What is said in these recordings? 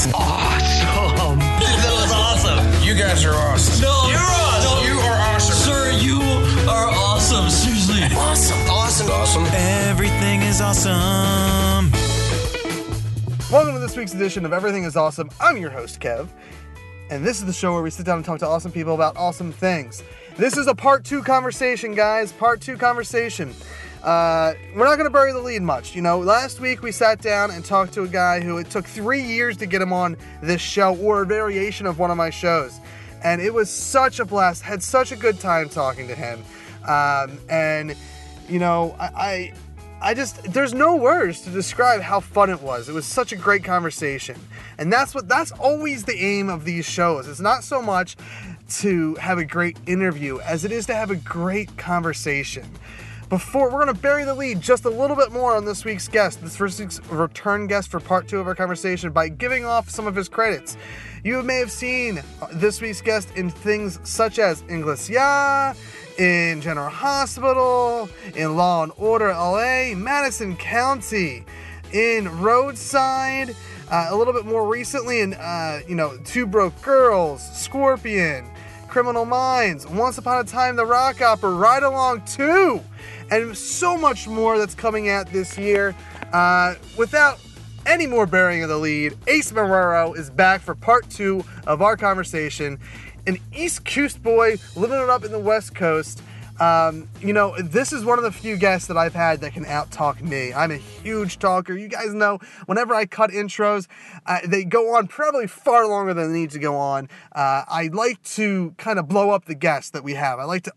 awesome. Awesome. That was awesome. You guys are awesome. No, You're awesome. You are awesome. sir, you are awesome. Seriously. Awesome. Awesome. Awesome. Everything is awesome. Welcome to this week's edition of Everything is Awesome. I'm your host, Kev, and this is the show where we sit down and talk to awesome people about awesome things. This is a part two conversation, guys. Part two conversation. Uh, we're not going to bury the lead much. You know, last week we sat down and talked to a guy who it took three years to get him on this show or a variation of one of my shows. And it was such a blast. Had such a good time talking to him. Um, and, you know, I, I I just there's no words to describe how fun it was. It was such a great conversation. And that's what that's always the aim of these shows. It's not so much to have a great interview as it is to have a great conversation. Before we're going to bury the lead just a little bit more on this week's guest, this first week's return guest for part 2 of our conversation by giving off some of his credits. You may have seen this week's guest in things such as Inglesia, in General Hospital, in Law and Order LA, Madison County, in Roadside, uh, a little bit more recently in, uh, you know, Two Broke Girls, Scorpion, Criminal Minds, Once Upon a Time, The Rock Opera, Ride Along 2, and so much more that's coming out this year. Uh, without any more bearing of the lead, Ace Marrero is back for part two of our conversation. An East Coast boy living it up in the West Coast. Um, you know, this is one of the few guests that I've had that can out talk me. I'm a huge talker. You guys know whenever I cut intros, uh, they go on probably far longer than they need to go on. Uh, I like to kind of blow up the guests that we have. I like to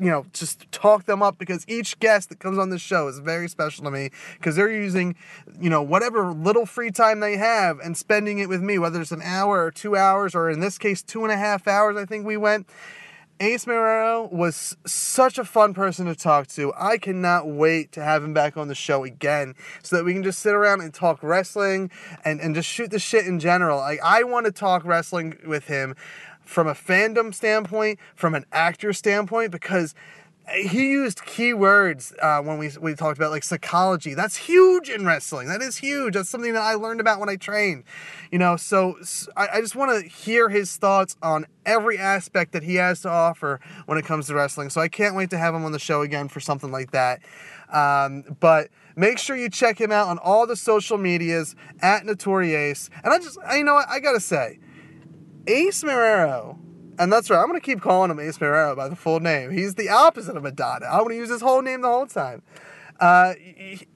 you know, just talk them up because each guest that comes on this show is very special to me because they're using, you know, whatever little free time they have and spending it with me, whether it's an hour or two hours, or in this case, two and a half hours, I think we went. Ace Marrero was such a fun person to talk to. I cannot wait to have him back on the show again so that we can just sit around and talk wrestling and, and just shoot the shit in general. Like, I want to talk wrestling with him from a fandom standpoint, from an actor standpoint, because he used keywords uh, when we we talked about like psychology. That's huge in wrestling. That is huge. That's something that I learned about when I trained. You know, so, so I, I just want to hear his thoughts on every aspect that he has to offer when it comes to wrestling. So I can't wait to have him on the show again for something like that. Um, but make sure you check him out on all the social medias at Notoriace. And I just, I, you know what, I gotta say. Ace Marrero, and that's right, I'm going to keep calling him Ace Marrero by the full name. He's the opposite of Madonna. I'm going to use his whole name the whole time. Uh,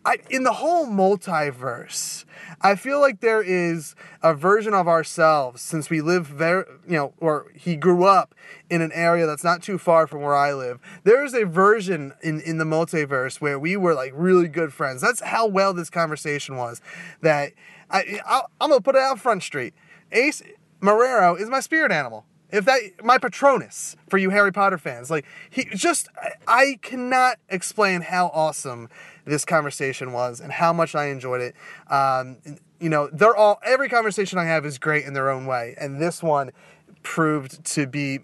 I, in the whole multiverse, I feel like there is a version of ourselves since we live very, you know, or he grew up in an area that's not too far from where I live. There is a version in, in the multiverse where we were like really good friends. That's how well this conversation was. That I, I I'm gonna put it out front street. Ace Marrero is my spirit animal. If that my Patronus for you Harry Potter fans, like he just I cannot explain how awesome this conversation was and how much I enjoyed it. Um, you know, they're all every conversation I have is great in their own way, and this one proved to be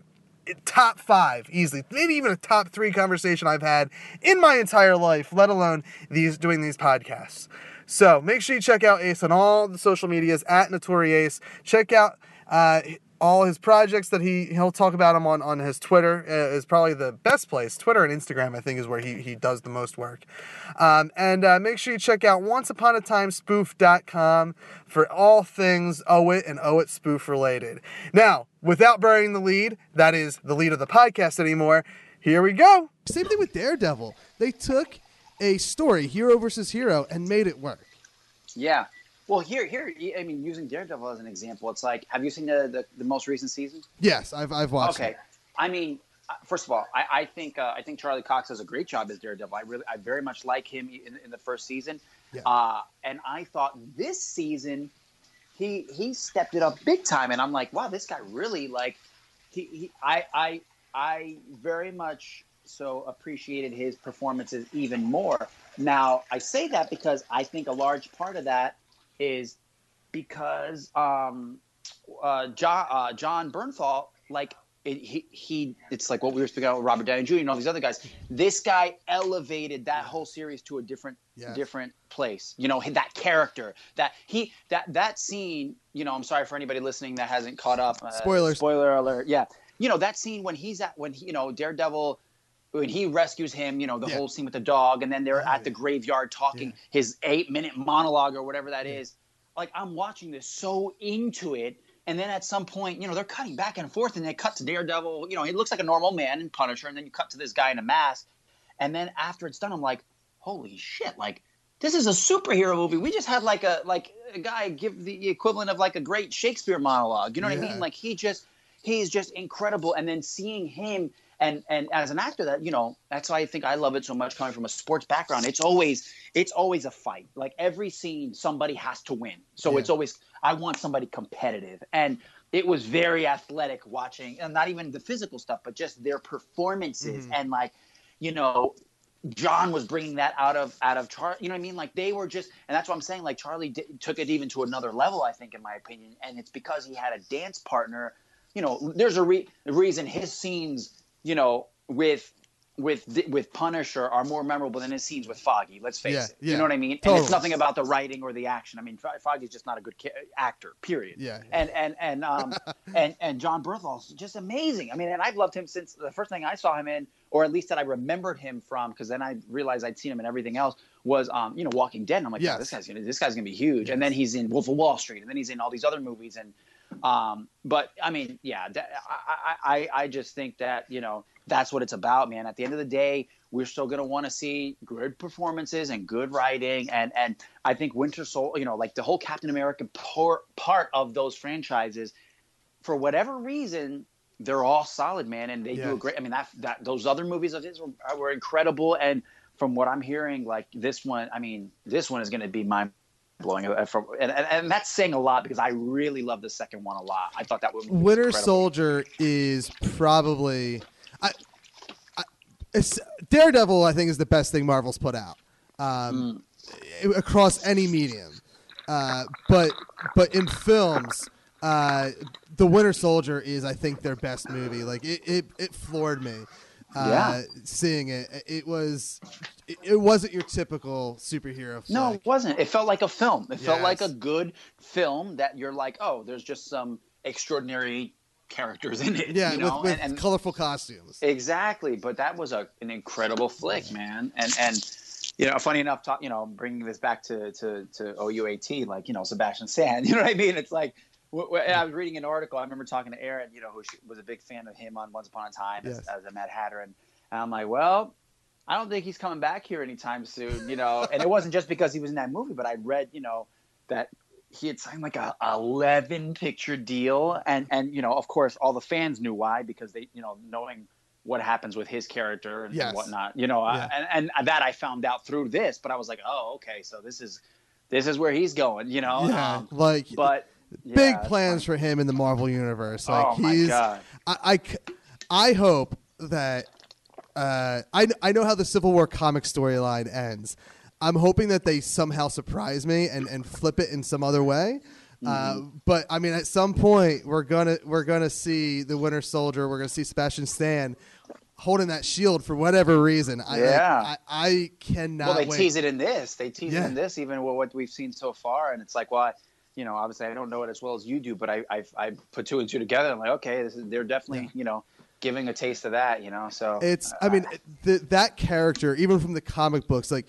top five easily, maybe even a top three conversation I've had in my entire life, let alone these doing these podcasts. So make sure you check out Ace on all the social medias at Notoriace. Check out uh, all his projects that he he'll talk about them on on his Twitter uh, is probably the best place. Twitter and Instagram, I think, is where he he does the most work. Um, and uh, make sure you check out onceuponatimespoof.com for all things OUAT and OUAT spoof related. Now, without burying the lead, that is the lead of the podcast anymore. Here we go. Same thing with Daredevil. They took a story, hero versus hero, and made it work. Yeah. Well, here, here, I mean, using Daredevil as an example, it's like, have you seen the the, the most recent season? Yes, I've I've watched. Okay. it. I mean, uh, first of all, I, I think uh, I think Charlie Cox does a great job as Daredevil. I really, I very much like him in, in the first season, Yeah. uh, and I thought this season he he stepped it up big time, and I'm like, wow, this guy really like he, he I I I very much so appreciated his performances even more. Now I say that because I think a large part of that is because um, uh, John, uh, Jon Bernthal like it, he he it's like what we were speaking about with Robert Downey Jr. and all these other guys. This guy elevated that whole series to a different Yes. different place. You know, that character, that he that that scene. You know, I'm sorry for anybody listening that hasn't caught up. Uh, Spoilers. Spoiler alert. Yeah, you know that scene when he's at when he, you know Daredevil. When he rescues him, you know the Yeah. whole scene with the dog, and then they're Oh, at the graveyard talking his eight-minute monologue or whatever that is. Like I'm watching this so into it, and then at some point, you know, they're cutting back and forth, and they cut to Daredevil. You know, he looks like a normal man in Punisher, and then you cut to this guy in a mask, and then after it's done, I'm like, holy shit! Like this is a superhero movie. We just had like a like a guy give the equivalent of like a great Shakespeare monologue. You know what I mean? Like he just he's just incredible. And then seeing him and and as an actor that you know that's why I think I love it so much coming from a sports background. It's always it's always a fight. Like every scene, somebody has to win. So Yeah. it's always I want somebody competitive and. It was very athletic watching, and not even the physical stuff, but just their performances Mm-hmm. and like, you know, Jon was bringing that out of out of Charlie. You know what I mean? Like they were just, and that's what I'm saying. Like Charlie took it even to another level, I think, in my opinion. And it's because he had a dance partner. You know, there's a, re- a reason his scenes, you know, with with with Punisher are more memorable than his scenes with Foggy. Let's face Yeah, it. yeah. You know what I mean? And it's nothing about the writing or the action. I mean, Foggy's just not a good actor. Period. Yeah. And and and um and and Jon Bernthal's just amazing. I mean, and I've loved him since the first thing I saw him in, or at least that I remembered him from, because then I realized I'd seen him in everything else. Was um you know Walking Dead. And I'm like, Yes. yeah, this guy's gonna this guy's gonna be huge. And then he's in Wolf of Wall Street, and then he's in all these other movies. And um, but I mean, yeah, that, I, I I just think that you know that's what it's about, man. At the end of the day, we're still gonna want to see good performances and good writing, and and I think Winter Soldier, you know, like the whole Captain America por- part of those franchises, for whatever reason, they're all solid, man, and they do a great. I mean, that that those other movies of his were, were incredible, and from what I'm hearing, like this one, I mean, this one is going to be mind blowing. From and, and, and that's saying a lot because I really love the second one a lot. I thought that was Winter incredible. Soldier is probably I, I it's, Daredevil. I think is the best thing Marvel's put out um, i- across any medium. Uh, but but in films, uh, the Winter Soldier is I think their best movie. Like it it, it floored me. Uh, Yeah. seeing it, it was it, it wasn't your typical superhero. No, it wasn't. It felt like a film. It felt like a good film that you're like, oh, there's just some extraordinary characters in it. yeah, you know? with, with and, and colorful costumes. Exactly, but that was a, an incredible flick, man. And and you know, funny enough, talk, you know, bringing this back to to to OUAT, like you know, Sebastian Stan. You know what I mean? It's like I was reading an article. I remember talking to Erin, you know, who was a big fan of him on Once Upon a Time as, Yes. as a Mad Hatter, and, and I'm like, well. I don't think he's coming back here anytime soon, you know. And it wasn't just because he was in that movie, but I read, you know, that he had signed like a 11 picture deal and and you know of course all the fans knew why because they you know knowing what happens with his character and, Yes. and whatnot you know Yeah. uh, and and that i found out through this but i was like oh okay so this is this is where he's going you know yeah, Um, like but yeah, big plans for him in the Marvel universe. Like oh my he's, god I, I I hope that uh, I I know how the Civil War comic storyline ends. I'm hoping that they somehow surprise me and, and flip it in some other way. Uh, Mm-hmm. but I mean, at some point, we're gonna we're gonna see the Winter Soldier. We're gonna see Sebastian Stan holding that shield for whatever reason. I, like, Yeah. I, I cannot. well they wait. tease it in this they tease Yeah. it in this even with what we've seen so far and it's like well I, you know obviously i don't know it as well as you do but i i, I put two and two together and I'm like okay this is, they're definitely you know giving a taste of that you know so It's. I mean, the, that character, even from the comic books, like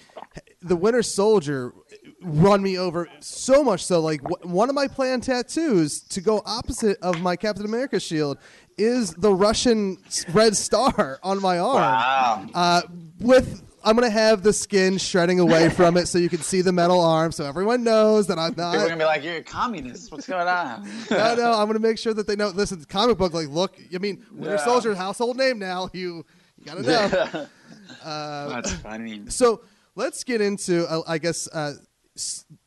the Winter Soldier, run me over so much so. Like w- one of my planned tattoos to go opposite of my Captain America shield is the Russian red star on my arm. wow Uh, with I'm gonna have the skin shredding away from it, so you can see the metal arm, so everyone knows that I'm not. People are gonna be like, "You're a communist. What's going on?" No, no, I'm gonna make sure that they know. Listen, comic book, like, look, I mean, Winter Yeah. Soldier, household name now. You, you gotta know. That's funny. So let's get into, uh, I guess, uh,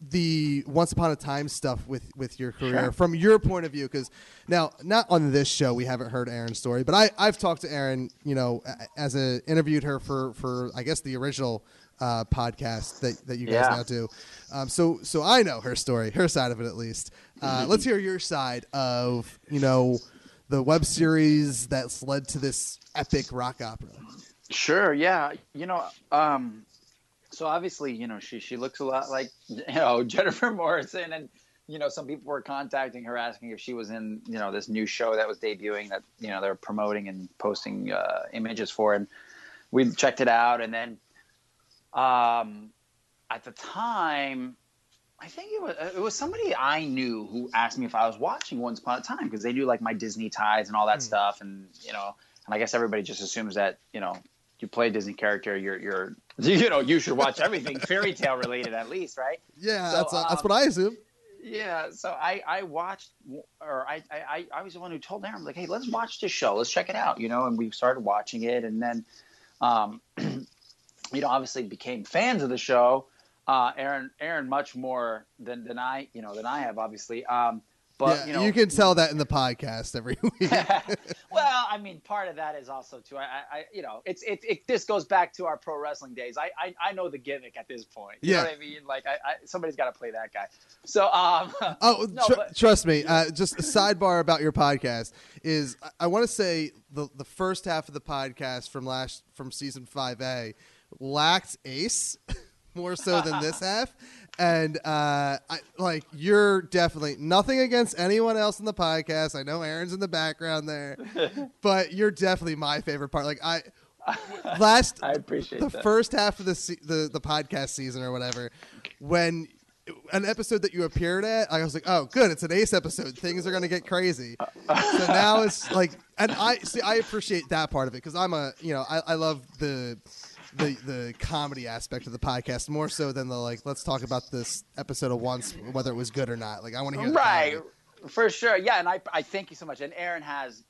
the Once Upon a Time stuff with with your career Sure. from your point of view. Because now, not on this show, we haven't heard Erin's story, but I I've talked to Erin you know, as a interviewed her for for I guess the original uh, podcast that that you guys Yeah. now do. Um, so so I know her story, her side of it at least. Uh, Mm-hmm. let's hear your side of you know the web series that's led to this epic rock opera. Sure. Yeah. You know. Um, so obviously, you know, she she looks a lot like you know Jennifer Morrison, and you know, some people were contacting her asking if she was in you know this new show that was debuting that you know they're promoting and posting uh, images for, and we checked it out, and then um, at the time. I think it was it was somebody I knew who asked me if I was watching Once Upon a Time because they knew like my Disney ties and all that stuff, and you know, and I guess everybody just assumes that you know you play a Disney character, you're you're you know you should watch everything fairy tale related at least, right? Yeah, So, that's uh, that's um, what I assume. Yeah, so I I watched or I I I was the one who told Erin like, hey, let's watch this show, let's check it out, you know, and we started watching it, and then, um, you know, obviously became fans of the show. Uh, Erin Erin much more than than I you know than I have obviously. Um, but yeah, you know can tell that in the podcast every week. well, I mean, part of that is also too. I, I you know, it's it, it. This goes back to our pro wrestling days. I, I, I know the gimmick at this point. You Yeah. know what I mean? Like, I, I somebody's got to play that guy. So, um, Oh, No, tr- but- trust me. Uh, just a sidebar about your podcast is I, I want to say the the first half of the podcast from last from season five A lacked Ace more so than this half, and uh, I like you're definitely nothing against anyone else in the podcast. I know Erin's in the background there, but you're definitely my favorite part. Like I last I appreciate the that. first half of the, se- the the podcast season or whatever when an episode that you appeared at i was like oh good it's an ace episode things are going to get crazy so now it's like and i see i appreciate that part of it because i'm a you know I, I love the the the comedy aspect of the podcast more so than the like let's talk about this episode of once whether it was good or not like i want to hear right, comedy. for sure. Yeah, and I, I thank you so much. And Erin has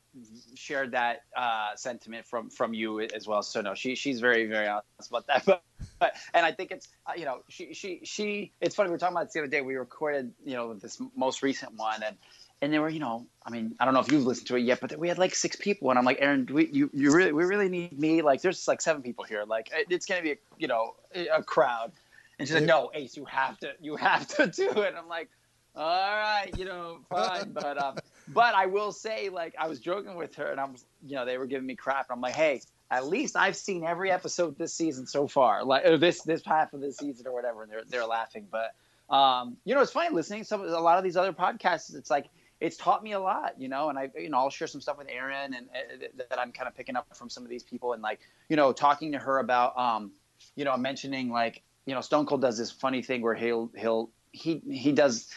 shared that uh, sentiment from from you as well. So no, she she's very very honest about that. But, but and I think it's uh, you know she she she. It's funny we were talking about this the other day. We recorded you know this most recent one and. And there were, you know, I mean, I don't know if you've listened to it yet, but we had like six people, and I'm like, Erin, do we, you, you really, we really need me. Like, there's like seven people here. Like, it's gonna be, a, you know, a crowd. And she's like, no, Ace, you have to, you have to do it. I'm like, all right, you know, fine. But um, but I will say, like, I was joking with her, and I'm, you know, they were giving me crap. And I'm like, hey, at least I've seen every episode this season so far, like or this this half of the season or whatever. And they're they're laughing. But um, you know, it's funny listening some a lot of these other podcasts. It's like it's taught me a lot, you know. And I, you know, I'll share some stuff with Erin and uh, that I'm kind of picking up from some of these people, and like, you know, talking to her about, um, you know, mentioning like, you know, Stone Cold does this funny thing where he'll he'll he he does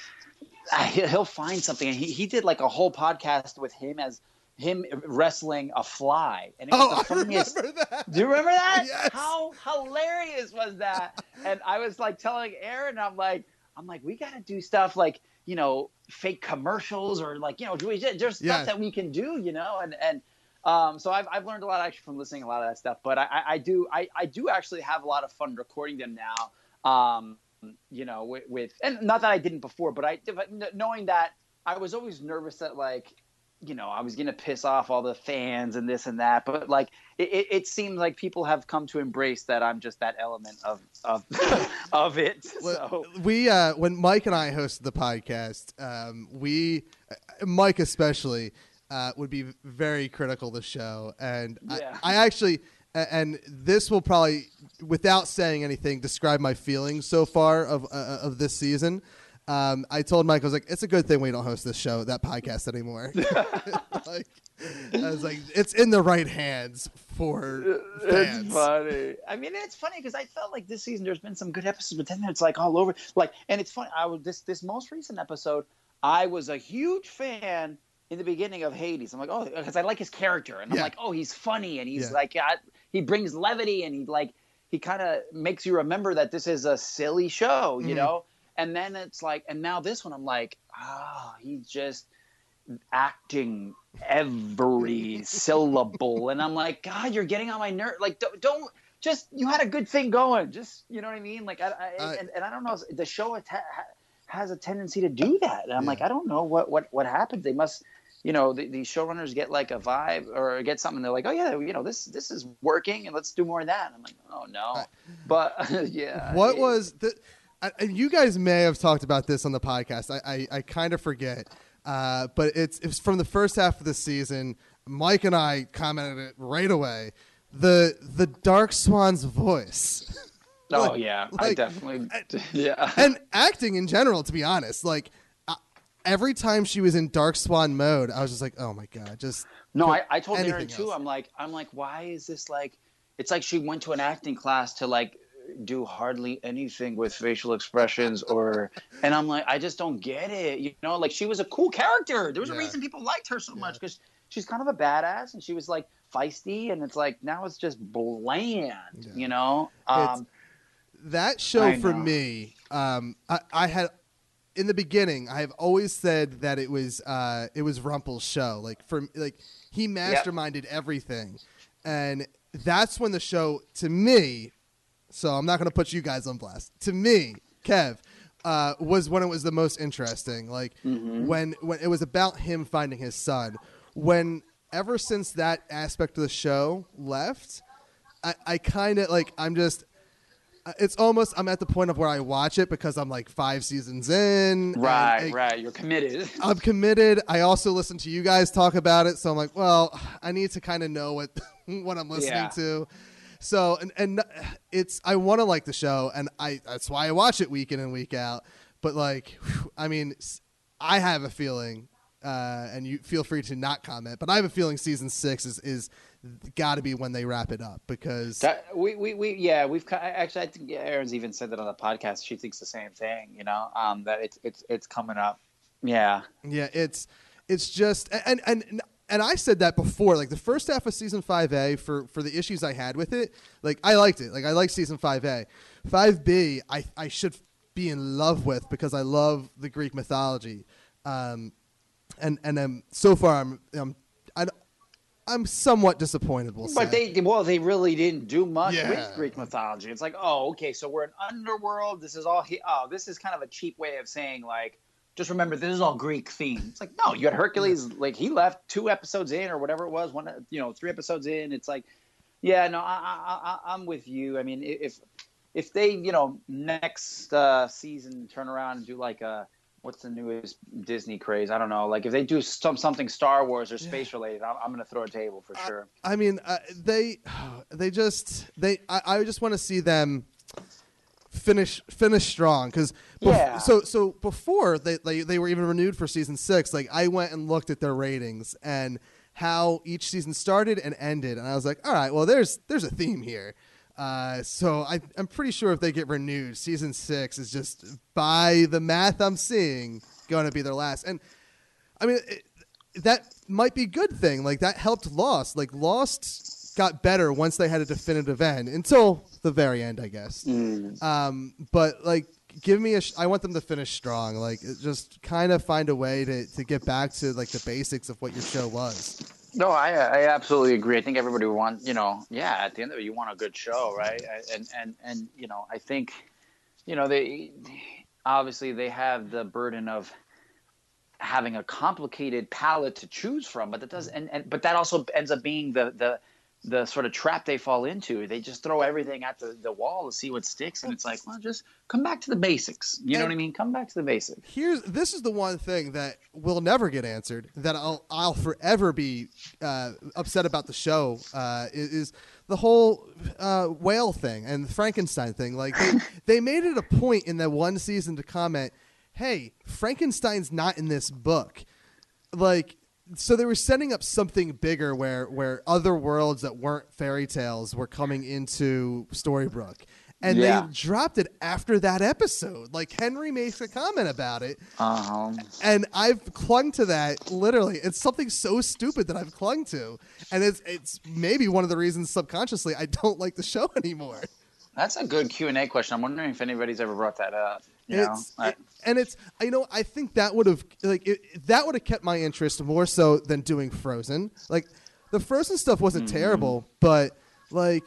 he'll he'll find something and he, he did like a whole podcast with him as him wrestling a fly and it was oh the i funniest remember that do you remember that Yes. how hilarious was that and i was like telling erin i'm like i'm like we got to do stuff like you know fake commercials or like you know there's stuff that we can do you know and and um, so I've, I've learned a lot actually from listening to a lot of that stuff but I, I, do I, I do actually have a lot of fun recording them now um, you know, with, with and not that I didn't before, but I but knowing that I was always nervous that like, you know, I was gonna piss off all the fans and this and that. But like, it, it, it seems like people have come to embrace that I'm just that element of of of it. So we uh, when Mike and I hosted the podcast, um, we uh, Mike especially uh, would be very critical of the show, and Yeah. I, I actually and this will probably, without saying anything, describe my feelings so far of uh, of this season. Um, I told Mike, I was like, "It's a good thing we don't host this show, that podcast anymore." like, I was like, "It's in the right hands for fans." It's funny. I mean, it's funny because I felt like this season there's been some good episodes, but then it's like all over. Like, and it's funny. I was this this most recent episode. I was a huge fan in the beginning of Hades. I'm like, oh, because I like his character, and I'm like, oh, he's funny, and he's Yeah. like, uh, he brings levity, and he like he kind of makes you remember that this is a silly show, you Mhm. know. And then it's like, and now this one, I'm like, ah, he's just acting every syllable. And i'm like god you're getting on my nerve. Like don't, don't just you had a good thing going. Just you know what i mean? Like i, I Uh, and, and i don't know the show ha- has a tendency to do that. And i'm Yeah. like i don't know what what what happened they must you know the, these showrunners get like a vibe or get something. They're like oh yeah you know this this is working and let's do more of that. And i'm like oh no. But yeah what it- was the? I- you guys may have talked about this on the podcast. I I, I kind of forget, Uh, but it's it's from the first half of the season. Mike and I commented it right away. The the Dark Swan's voice. Oh Like- yeah, I like- definitely. yeah. and acting in general, to be honest, like uh, every time she was in Dark Swan mode, I was just like, oh my god, just No, I, I told Darren too. else. I'm like, I'm like, why is this like? It's like she went to an acting class to like do hardly anything with facial expressions, or, and I'm like, I just don't get it. You know, like she was a cool character. There was a reason people liked her so much because she's kind of a badass and she was like feisty, and it's like now it's just bland. Yeah. You know, um, that show I for know. me, um, I, I had in the beginning, I have always said that it was uh, it was Rumpel's show. Like for like he masterminded everything, and that's when the show to me. So I'm not going to put you guys on blast. To me, Kev. Uh, was when it was the most interesting. Like Mm-hmm. when when it was about him finding his son. When ever since that aspect of the show left, I, I kind of like I'm just uh, it's almost I'm at the point of where I watch it because I'm like five seasons in. right, I, right. You're committed. I'm committed. I also listen to you guys talk about it, so I'm like, well, I need to kind of know what what I'm listening Yeah. to. So and and it's I want to like the show, and I that's why I watch it week in and week out. But like, I mean, I have a feeling, uh, and you feel free to not comment, but I have a feeling season six is is got to be when they wrap it up because That, we, we, we, yeah, we've actually. I think Erin's even said that on the podcast. She thinks the same thing. You know, um, that it's it's it's coming up. Yeah, Yeah, it's it's just and and and I said that before. Like the first half of season five A for for the issues I had with it, like I liked it. Like I like season five A. Five B, I I should be in love with because I love the Greek mythology. Um, and and um, so far I'm I'm I, I'm somewhat disappointed. We'll but say. they well, they really didn't do much Yeah. with Greek mythology. It's like, oh, okay, so we're an underworld. This is all. He- oh, this is kind of a cheap way of saying like. Just remember, this is all Greek themed. It's like no, you had Hercules. Like he left two episodes in, or whatever it was. One, you know, three episodes in. It's like, yeah, no, I, I, I, I'm with you. I mean, if if they, you know, next uh, season turn around and do like a what's the newest Disney craze? I don't know. Like if they do some something Star Wars or space related, I'm, I'm going to throw a table for sure. I mean, uh, they they just they I, I just want to see them finish finish strong because Yeah. so so before they, they they were even renewed for season six like i went and looked at their ratings and how each season started and ended and i was like all right well there's there's a theme here uh, so I, i'm pretty sure if they get renewed season six is just by the math i'm seeing going to be their last and I mean, it, that might be a good thing. Like that helped Lost. Like Lost got better once they had a definitive end until the very end, I guess. Um, but like, give me a. Sh- I want them to finish strong. Like, just kind of find a way to to get back to like the basics of what your show was. No, I I absolutely agree. I think everybody wants, you know, yeah. At the end of it, you want a good show, right? And and and you know, I think, you know, they obviously they have the burden of having a complicated palette to choose from, but that does and, and but that also ends up being the the the sort of trap they fall into. They just throw everything at the, the wall to see what sticks, and it's like, well, just come back to the basics. You know what I mean? Come back to the basics. Here's this is the one thing that will never get answered. That I'll I'll forever be uh, upset about the show uh, is, is the whole uh, whale thing and the Frankenstein thing. Like they, they made it a point in that one season to comment, "Hey, Frankenstein's not in this book." Like so they were setting up something bigger where where other worlds that weren't fairy tales were coming into Storybrooke. And Yeah. they dropped it after that episode. Like Henry makes a comment about it, Um, and I've clung to that literally. It's something so stupid that I've clung to, and it's it's maybe one of the reasons subconsciously I don't like the show anymore. that's a good Q and A question. I'm wondering if anybody's ever brought that up. You know? I- it- and it's you know I think that would have like it, that would have kept my interest more so than doing Frozen. Like the Frozen stuff wasn't Mm-hmm. terrible, but like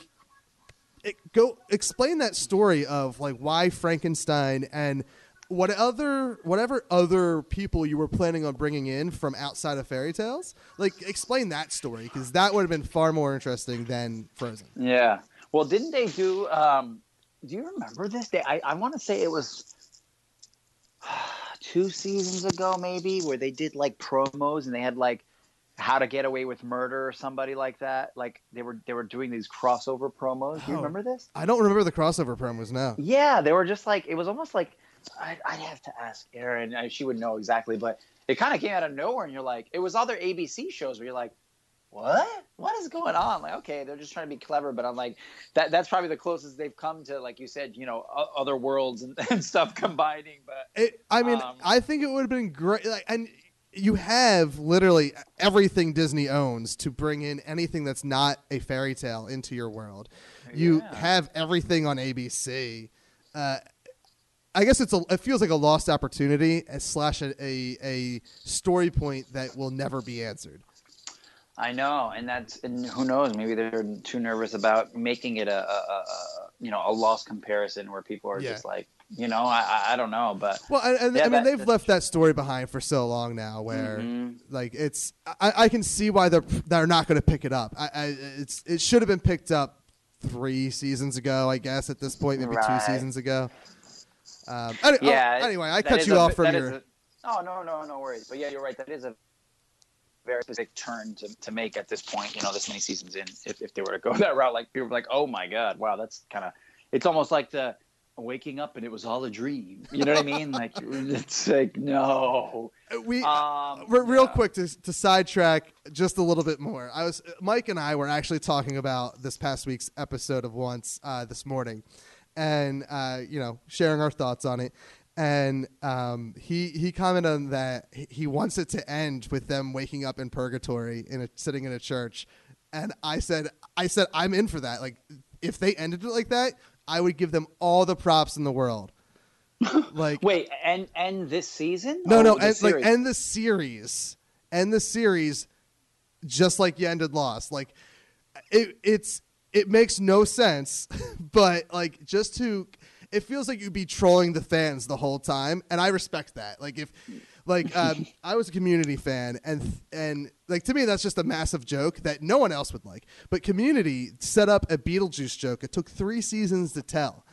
it, go explain that story of like why Frankenstein and what other whatever other people you were planning on bringing in from outside of fairy tales. Like explain that story because that would have been far more interesting than Frozen. Yeah. Well, didn't they do? Um, do you remember this? Day? I, I want to say it was. two seasons ago, maybe, where they did like promos and they had like how to get away with murder or somebody like that. Like they were they were doing these crossover promos. Do you Oh. remember this? I don't remember the crossover promos now. Yeah, they were just like it was almost like I'd, I'd have to ask Erin. She would know exactly, but it kind of came out of nowhere, and you're like, it was other ABC shows where you're like, what? What is going on? Like, okay, they're just trying to be clever, but I'm like, that that's probably the closest they've come to, like you said, you know, other worlds and, and stuff combining. But It, I mean, Um, I think it would have been great. Like, and you have literally everything Disney owns to bring in anything that's not a fairy tale into your world. You Yeah. have everything on ABC. Uh, I guess it's a. It feels like a lost opportunity uh, slash a, a a story point that will never be answered. I know, and that's and who knows? Maybe they're too nervous about making it a, a, a, you know a lost comparison where people are Yeah. just like, you know, I I, I don't know, but Well, and, and, Yeah, I mean, that- they've left that story behind for so long now, where Mhm. like it's. I, I can see why they're they're not going to pick it up. I, I it's it should have been picked up three seasons ago, I guess. At this point, maybe Right. two seasons ago. Um, oh, yeah. anyway, I cut you a- off from your. a- oh no, no, no worries. But yeah, you're right. That is a very specific turn to, to make at this point. You know, this many seasons in, if, if they were to go that route, like people were like, oh my god, wow, that's kind of. It's almost like the waking up and it was all a dream. You know what I mean? Like it's like no. we Um, Re- real yeah. quick to, to sidetrack just a little bit more. I was Mike and I were actually talking about this past week's episode of Once uh, this morning, and uh, you know sharing our thoughts on it. And um, he he commented on that he- wants it to end with them waking up in purgatory in a sitting in a church. And I said I said I'm in for that. Like if they ended it like that, I would give them all the props in the world. Like Wait, and and this season? no, no, the and, like end the series, end the series, just like you ended Lost. Like it, it's it makes no sense, but like just to, it feels like you'd be trolling the fans the whole time, and I respect that. Like if, like um, I was a Community fan, and and like to me that's just a massive joke that no one else would like. But Community set up a Beetlejuice joke. It took three seasons to tell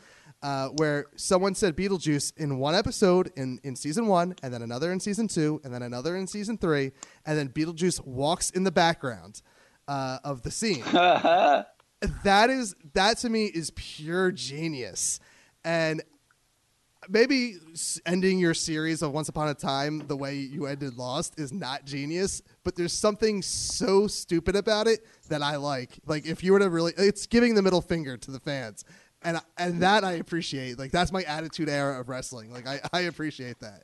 uh, where someone said Beetlejuice in one episode in, in season one, and then another in season two, and then another in season three, and then Beetlejuice walks in the background uh, of the scene. that is that to me is pure genius, and maybe ending your series of Once Upon a Time the way you ended Lost is not genius, but there's something so stupid about it that I like. Like if you were to really, it's giving the middle finger to the fans, and and that I appreciate. Like that's my attitude era of wrestling. Like I, I appreciate that.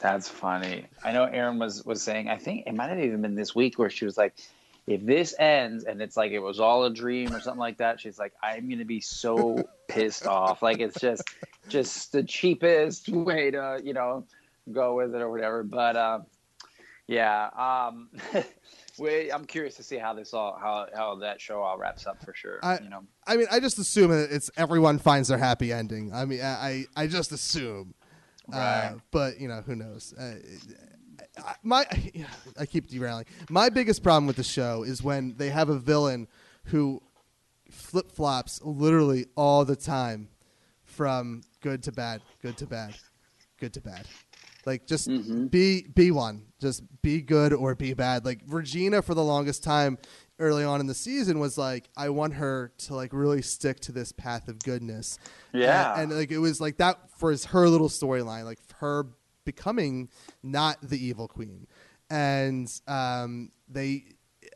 That's funny. I know Erin was was saying. I think it might have even been this week where she was like, "If this ends and it's like it was all a dream or something like that," she's like, "I'm gonna be so pissed off. Like it's just just the cheapest way to you know go with it or whatever." But um, yeah, um, we, I'm curious to see how this all how how that show all wraps up for sure. I- you know. I mean, I just assume that it's everyone finds their happy ending. I mean, I I, just assume, uh, Right. but you know, who knows? Uh, my I keep derailing. My biggest problem with the show is when they have a villain who flip flops literally all the time from good to bad, good to bad, good to bad. Like just Mhm. be be one, just be good or be bad. Like Regina for the longest time early on in the season was like I want her to like really stick to this path of goodness. Yeah. And, and like it was like that for his, her little storyline, like her becoming not the evil queen. And um, they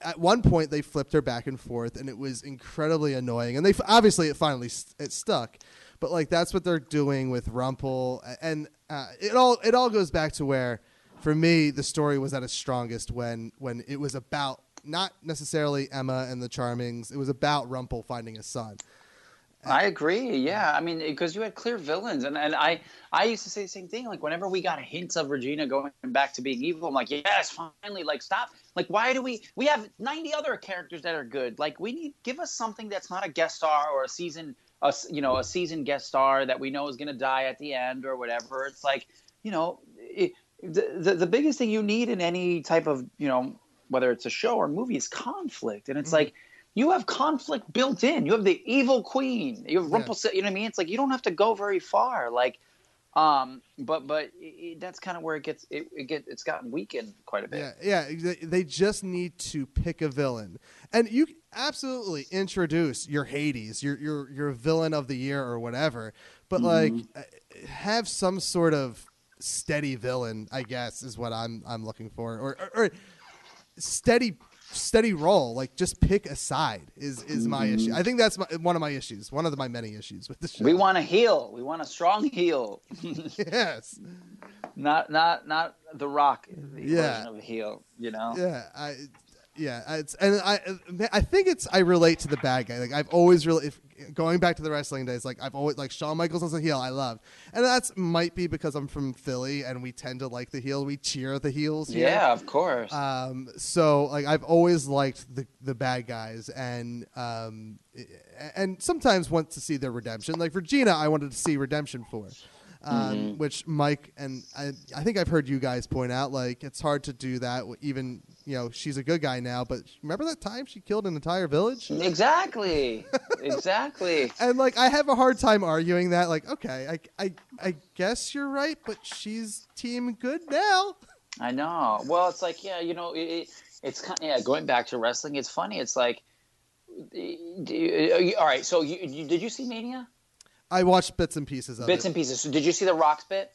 at one point they flipped her back and forth and it was incredibly annoying. And they obviously it finally st- it stuck. But like that's what they're doing with Rumpel. And uh, it all it all goes back to where for me the story was at its strongest when when it was about not necessarily Emma and the Charmings. It was about Rumpel finding a son I agree. Yeah, I mean, because you had clear villains, and, and I I used to say the same thing. Like whenever we got hints of Regina going back to being evil, I'm like, yes, finally. Like stop. Like why do we we have 90 other characters that are good? Like we need give us something that's not a guest star or a season, a you know, a season guest star that we know is going to die at the end or whatever. It's like you know, it, the, the the biggest thing you need in any type of you know whether it's a show or movie is conflict, and it's mm-hmm. like you have conflict built in. You have the evil queen. You have Yeah. Rumpelstiltskin. You know what I mean? It's like you don't have to go very far. Like, Um, but but it, that's kind of where it gets it, it get it's gotten weakened quite a bit. Yeah, yeah. they- just need to pick a villain, and you absolutely introduce your Hades, your your your villain of the year or whatever. But like, uh, have some sort of steady villain. I guess is what I'm I'm looking for, or or, or steady steady roll. Like, just pick a side is is my issue. Mm-hmm. I think that's my, one of my issues. One of the, my many issues with this show. We want a heel. We want a strong heel, yes. not not not the Rock. The Yeah. version of a heel. You know. Yeah, I, yeah, it's and I, I think it's I relate to the bad guy. Like I've always really, if, going back to the wrestling days, like I've always like Shawn Michaels as a heel, I loved, and that's might be because I'm from Philly and we tend to like the heel. We cheer the heels. here. Yeah, of course. Um, so like I've always liked the the bad guys and um and sometimes want to see their redemption. Like Regina, I wanted to see redemption for. Um, which Mike and I, I think I've heard you guys point out like it's hard to do that even you know she's a good guy now but remember that time she killed an entire village exactly. exactly. and like I have a hard time arguing that like okay I, I I guess you're right but she's team good now I know. Well, it's like yeah, you know, it, it, it's kind of yeah. Going back to wrestling, it's funny. It's like, all right. So you, you did you see Mania? I watched bits and pieces of it. Bits it and pieces. So did you see the Rocks bit?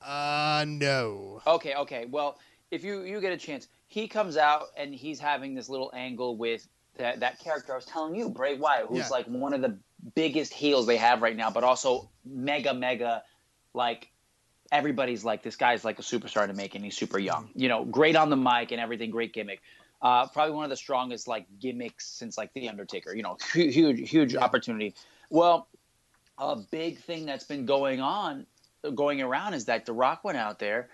uh no Okay, okay. Well, if you you get a chance, he comes out and he's having this little angle with that that character I was telling you, Bray Wyatt, who's Yeah. like one of the biggest heels they have right now, but also mega mega like everybody's like this guy's like a superstar to make and he's super young. You know, great on the mic and everything, great gimmick. Uh, probably one of the strongest like gimmicks since like the Undertaker. You know, hu- huge huge opportunity. Well, a big thing that's been going on, going around, is that The Rock went out there,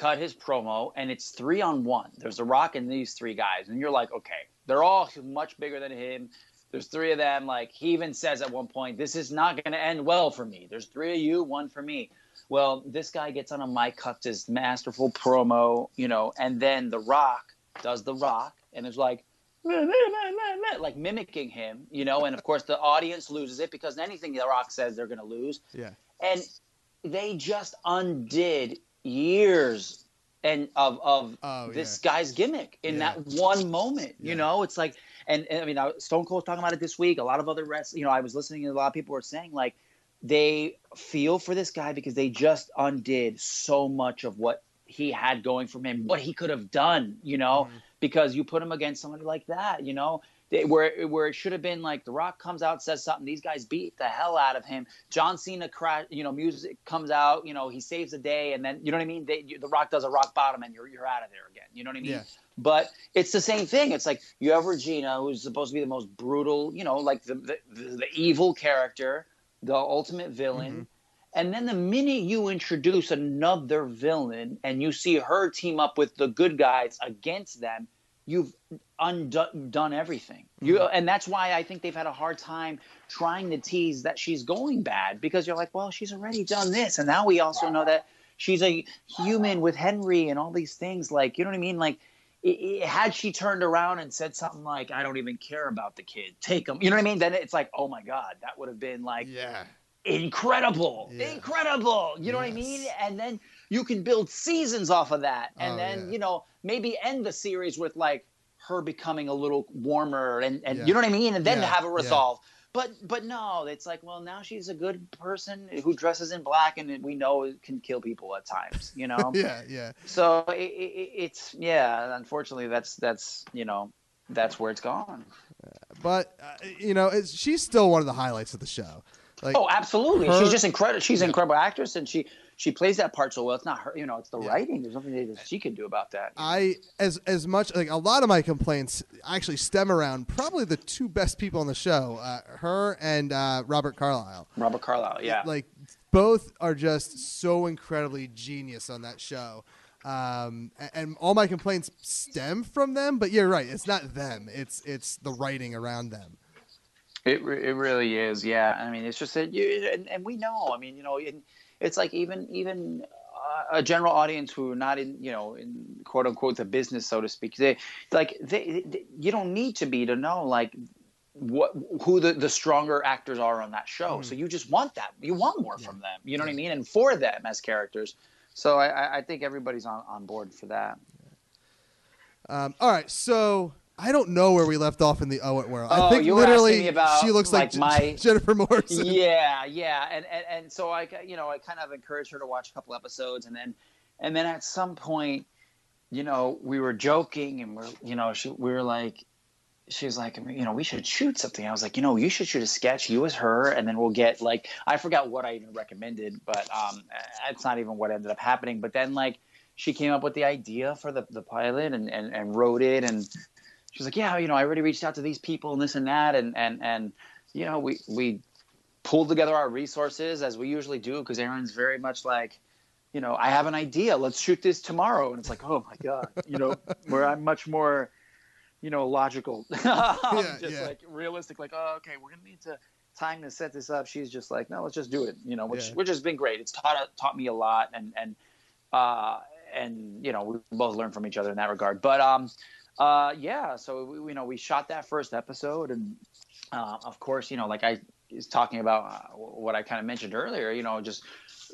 cut his promo, and it's three on one. There's The Rock and these three guys, and you're like, okay, they're all much bigger than him. There's three of them. Like he even says at one point, this is not going to end well for me. There's three of you, one for me. Well, this guy gets on a mic, cuts his masterful promo, you know, and then The Rock does The Rock, and is like, like mimicking him, you know, and of course the audience loses it because anything The Rock says they're going to lose, yeah and they just undid years and of of Oh, this yeah. guy's gimmick in Yeah. that one moment. You know, it's like, and, and I mean, I- Stone Cold was talking about it this week. A lot of other rest, you know, I was listening and a lot of people were saying like they feel for this guy because they just undid so much of what he had going for him, what he could have done. You know, Mm-hmm. because you put him against somebody like that. You know. They, where where it should have been like The Rock comes out says something these guys beat the hell out of him. John Cena crash you know music comes out you know he saves the day and then you know what I mean? They, you, The Rock does a rock bottom and you're you're out of there again you know what I mean? Yeah. but it's the same thing it's like you have Regina who's supposed to be the most brutal you know like the the, the, the evil character the ultimate villain mm-hmm. and then the minute you introduce another villain and you see her team up with the good guys against them, you've undone done everything. You mm-hmm. and that's why I think they've had a hard time trying to tease that she's going bad because you're like, well, she's already done this, and now we also know that she's a human with Henry and all these things. Like, you know what I mean? Like. i i had she turned around and said something like, "I don't even care about the kid, take him," you know what I mean? Then it's like, "Oh my god, that would have been like yeah incredible Yeah. incredible you know what i mean and then you can build seasons off of that and Oh, then yeah. you know maybe end the series with like her becoming a little warmer and, and Yeah. you know what i mean and then Yeah, have a resolve but but no it's like well now she's a good person who dresses in black and we know it can kill people at times you know yeah yeah so it, it, it's yeah unfortunately that's that's you know that's where it's gone but uh, you know she's still one of the highlights of the show like Oh, absolutely. her- she's just incredible. She's an incredible actress, and she she plays that part so well. It's not her, you know, it's the Yeah. writing. There's nothing that she can do about that. I as as much like a lot of my complaints actually stem around probably the two best people on the show, uh, her and uh, Robert Carlyle. Robert Carlyle, yeah. Like both are just so incredibly genius on that show. Um, a- and, all my complaints stem from them, but you're right. It's not them. It's it's the writing around them. It re- it really is, yeah. I mean, it's just that you and, and we know. I mean, you know, and it's like even even uh, a general audience who are not in you know in quote unquote the business, so to speak. They like they, they you don't need to be to know like what who the, the stronger actors are on that show. Mm-hmm. So you just want that. You want more from them. You know what I mean? And for them as characters. So I- I, I think everybody's on, on board for that. Um, all right, so I don't know where we left off in the OUAT world. I Oh, think you literally about, she looks like, like, my- Jennifer Morrison. yeah yeah and, and and so i you know i kind of encouraged her to watch a couple episodes and then and then at some point you know we were joking and we're you know she, we were like she was like you know we should shoot something i was like you know you should shoot a sketch you as her and then we'll get like i forgot what i even recommended but um it's not even what ended up happening but then like she came up with the idea for the, the pilot and, and and wrote it and she was like yeah you know i already reached out to these people and this and that and and and you know we we pulled together our resources as we usually do because Erin's very much like, you know, I have an idea. Let's shoot this tomorrow. And it's like, oh my god, you know, where I'm much more, you know, logical, Yeah, just yeah. like realistic. Like, oh, okay, we're gonna need to time to set this up. She's just like, no, let's just do it. You know, which Yeah. which has been great. It's taught taught me a lot, and and uh, and you know, we both learned from each other in that regard. But um, uh, yeah. So we, you know, we shot that first episode, and uh, of course, you know, like I is talking about uh, what I kind of mentioned earlier, you know, just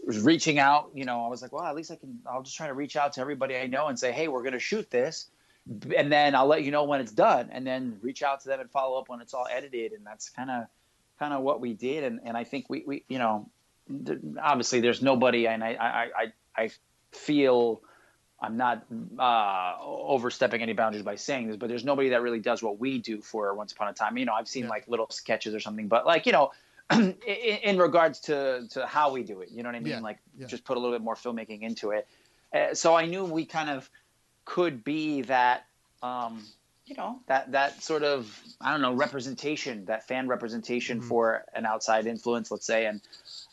reaching out, you know, I was like, well, at least I can, I'll just try to reach out to everybody I know and say, hey, we're going to shoot this. And then I'll let you know when it's done and then reach out to them and follow up when it's all edited. And that's kind of, kind of what we did. And, and I think we, we, you know, th- obviously there's nobody, and I, I, I, I feel I'm not uh, overstepping any boundaries by saying this, but there's nobody that really does what we do for Once Upon a Time. You know, I've seen Yeah. like little sketches or something, but like you know, in, in regards to to how we do it, you know what I mean? Yeah. Like Yeah. just put a little bit more filmmaking into it. Uh, so I knew we kind of could be that. Um, you know that that sort of I don't know representation, that fan representation Mhm. for an outside influence, let's say, and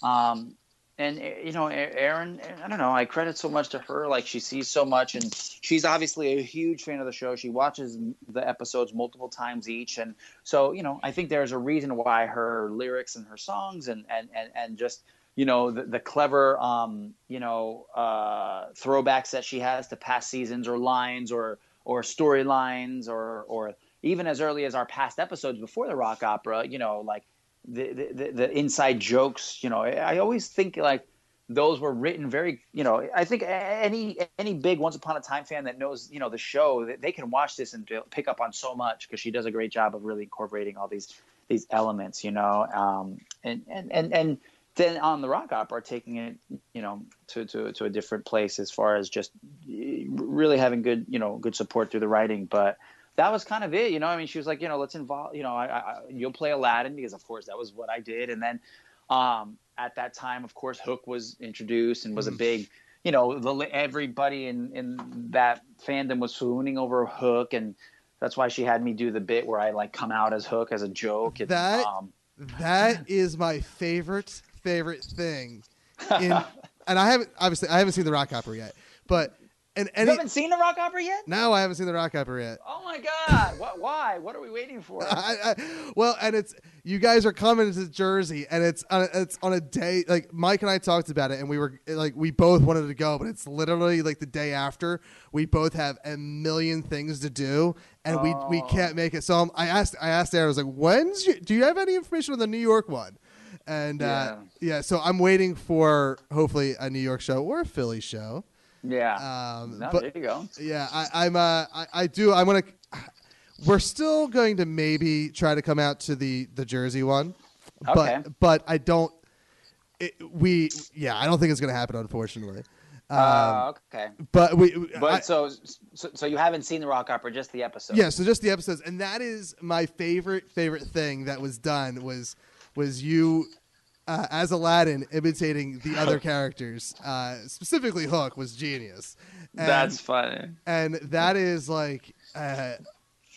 um, and uh, you know Erin, I don't know, I credit so much to her. Like she sees so much, and she's obviously a huge fan of the show. She watches the episodes multiple times each, and so you know I think there's a reason why her lyrics and her songs and and and, and just you know the, the clever um, you know uh, throwbacks that she has to past seasons or lines or or storylines or or even as early as our past episodes before the rock opera you know like the the, the, inside jokes you know I, always think like those were written very you know i think any any big once upon a time fan that knows you know the show they can watch this and pick up on so much because she does a great job of really incorporating all these these elements you know um and and and, and then on the rock opera taking it you know to, to to a different place as far as just really having good you know good support through the writing but that was kind of it you know? I mean she was like you know let's involve you know I, I you'll play aladdin because of course that was what i did. And then um at that time of course hook was introduced and was a big you know the everybody in in that fandom was swooning over hook. And that's why she had me do the bit where i like come out as hook as a joke. And, That- um, That is my favorite favorite thing. In, and I haven't obviously I haven't seen the rock opera yet, but and you haven't seen the rock opera yet No, I haven't seen the rock opera yet. oh my god what why what are we waiting for I, I, well, and it's you guys are coming to Jersey, and it's on, it's on a day like Mike and I talked about it, and we were like we both wanted to go, but it's literally like the day after. We both have a million things to do, and we we Oh. can't make it. So I'm, I asked I asked Erin, I was like, when's you, do you have any information on the New York one? And uh, yeah, so I'm waiting for hopefully a New York show or a Philly show. Yeah Um, no, but there you go yeah, I, I'm. Uh, I, I do. I'm gonna. We're still going to maybe try to come out to the the Jersey one, Okay. but but I don't. It, we yeah, I don't think it's gonna happen, unfortunately. Um, uh, okay but we. But I- so, so, so you haven't seen the rock opera, just the episode. yeah, so just the episodes, and that is my favorite favorite thing that was done was was you. Uh, as Aladdin imitating the other characters, uh, specifically Hook, was genius. And- that's funny. and that is like uh,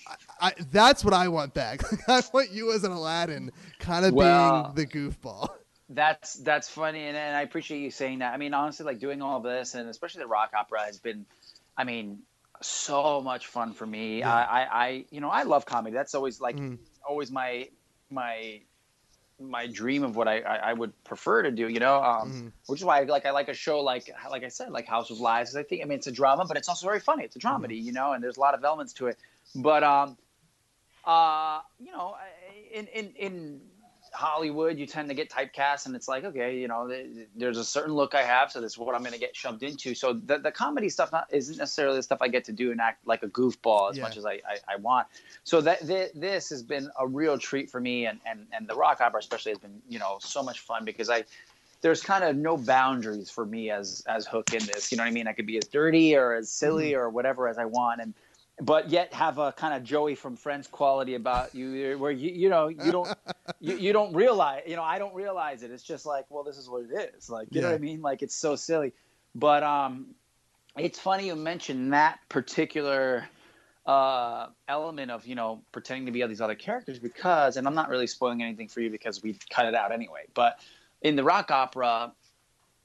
I, I, that's what I want back. I want you as an Aladdin, kind of Well- being the goofball. That's that's funny, and, and I appreciate you saying that. I mean, honestly, like doing all of this, and especially the rock opera, has been, I mean, so much fun for me. Yeah. I, I, I, you know, I love comedy. That's always like Mhm. always my my my dream of what I, I, I would prefer to do. You know, um, Mhm. which is why like I like a show like like I said, like House of Lies. I think I mean it's a drama, but it's also very funny. It's a dramedy, you know, and there's a lot of elements to it. But um, uh, you know, in in in Hollywood, you tend to get typecast, and it's like, okay, you know, th- there's a certain look I have, so this is what I'm going to get shoved into. So the, the comedy stuff not, isn't necessarily the stuff I get to do and act like a goofball as Yeah. much as I, I, I want. So that th- this has been a real treat for me, and, and and the rock opera especially has been you know so much fun because I there's kind of no boundaries for me as as Hook in this. You know what I mean? I could be as dirty or as silly mm-hmm. or whatever as I want, and but yet have a kind of Joey from Friends quality about you, where you you know you don't you, you don't realize you know I don't realize it. It's just like well this is what it is. Like you know what I mean? Like it's so silly, but um, it's funny you mentioned that particular uh, element of you know pretending to be all these other characters because, and I'm not really spoiling anything for you because we cut it out anyway. But in the rock opera,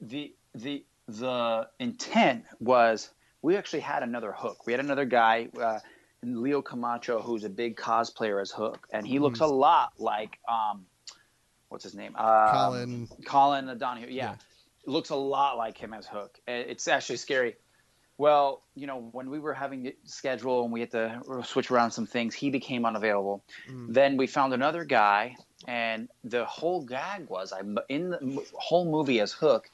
the the the intent was we actually had another Hook. We had another guy, uh, Leo Camacho, who's a big cosplayer as Hook, and he looks a lot like um, what's his name? Uh, Colin. Colin O'Donoghue. Yeah. Yeah. looks a lot like him as Hook. It's actually scary. Well, you know, when we were having to schedule and we had to switch around some things, he became unavailable. Then we found another guy, and the whole gag was I'm in the whole movie as Hook,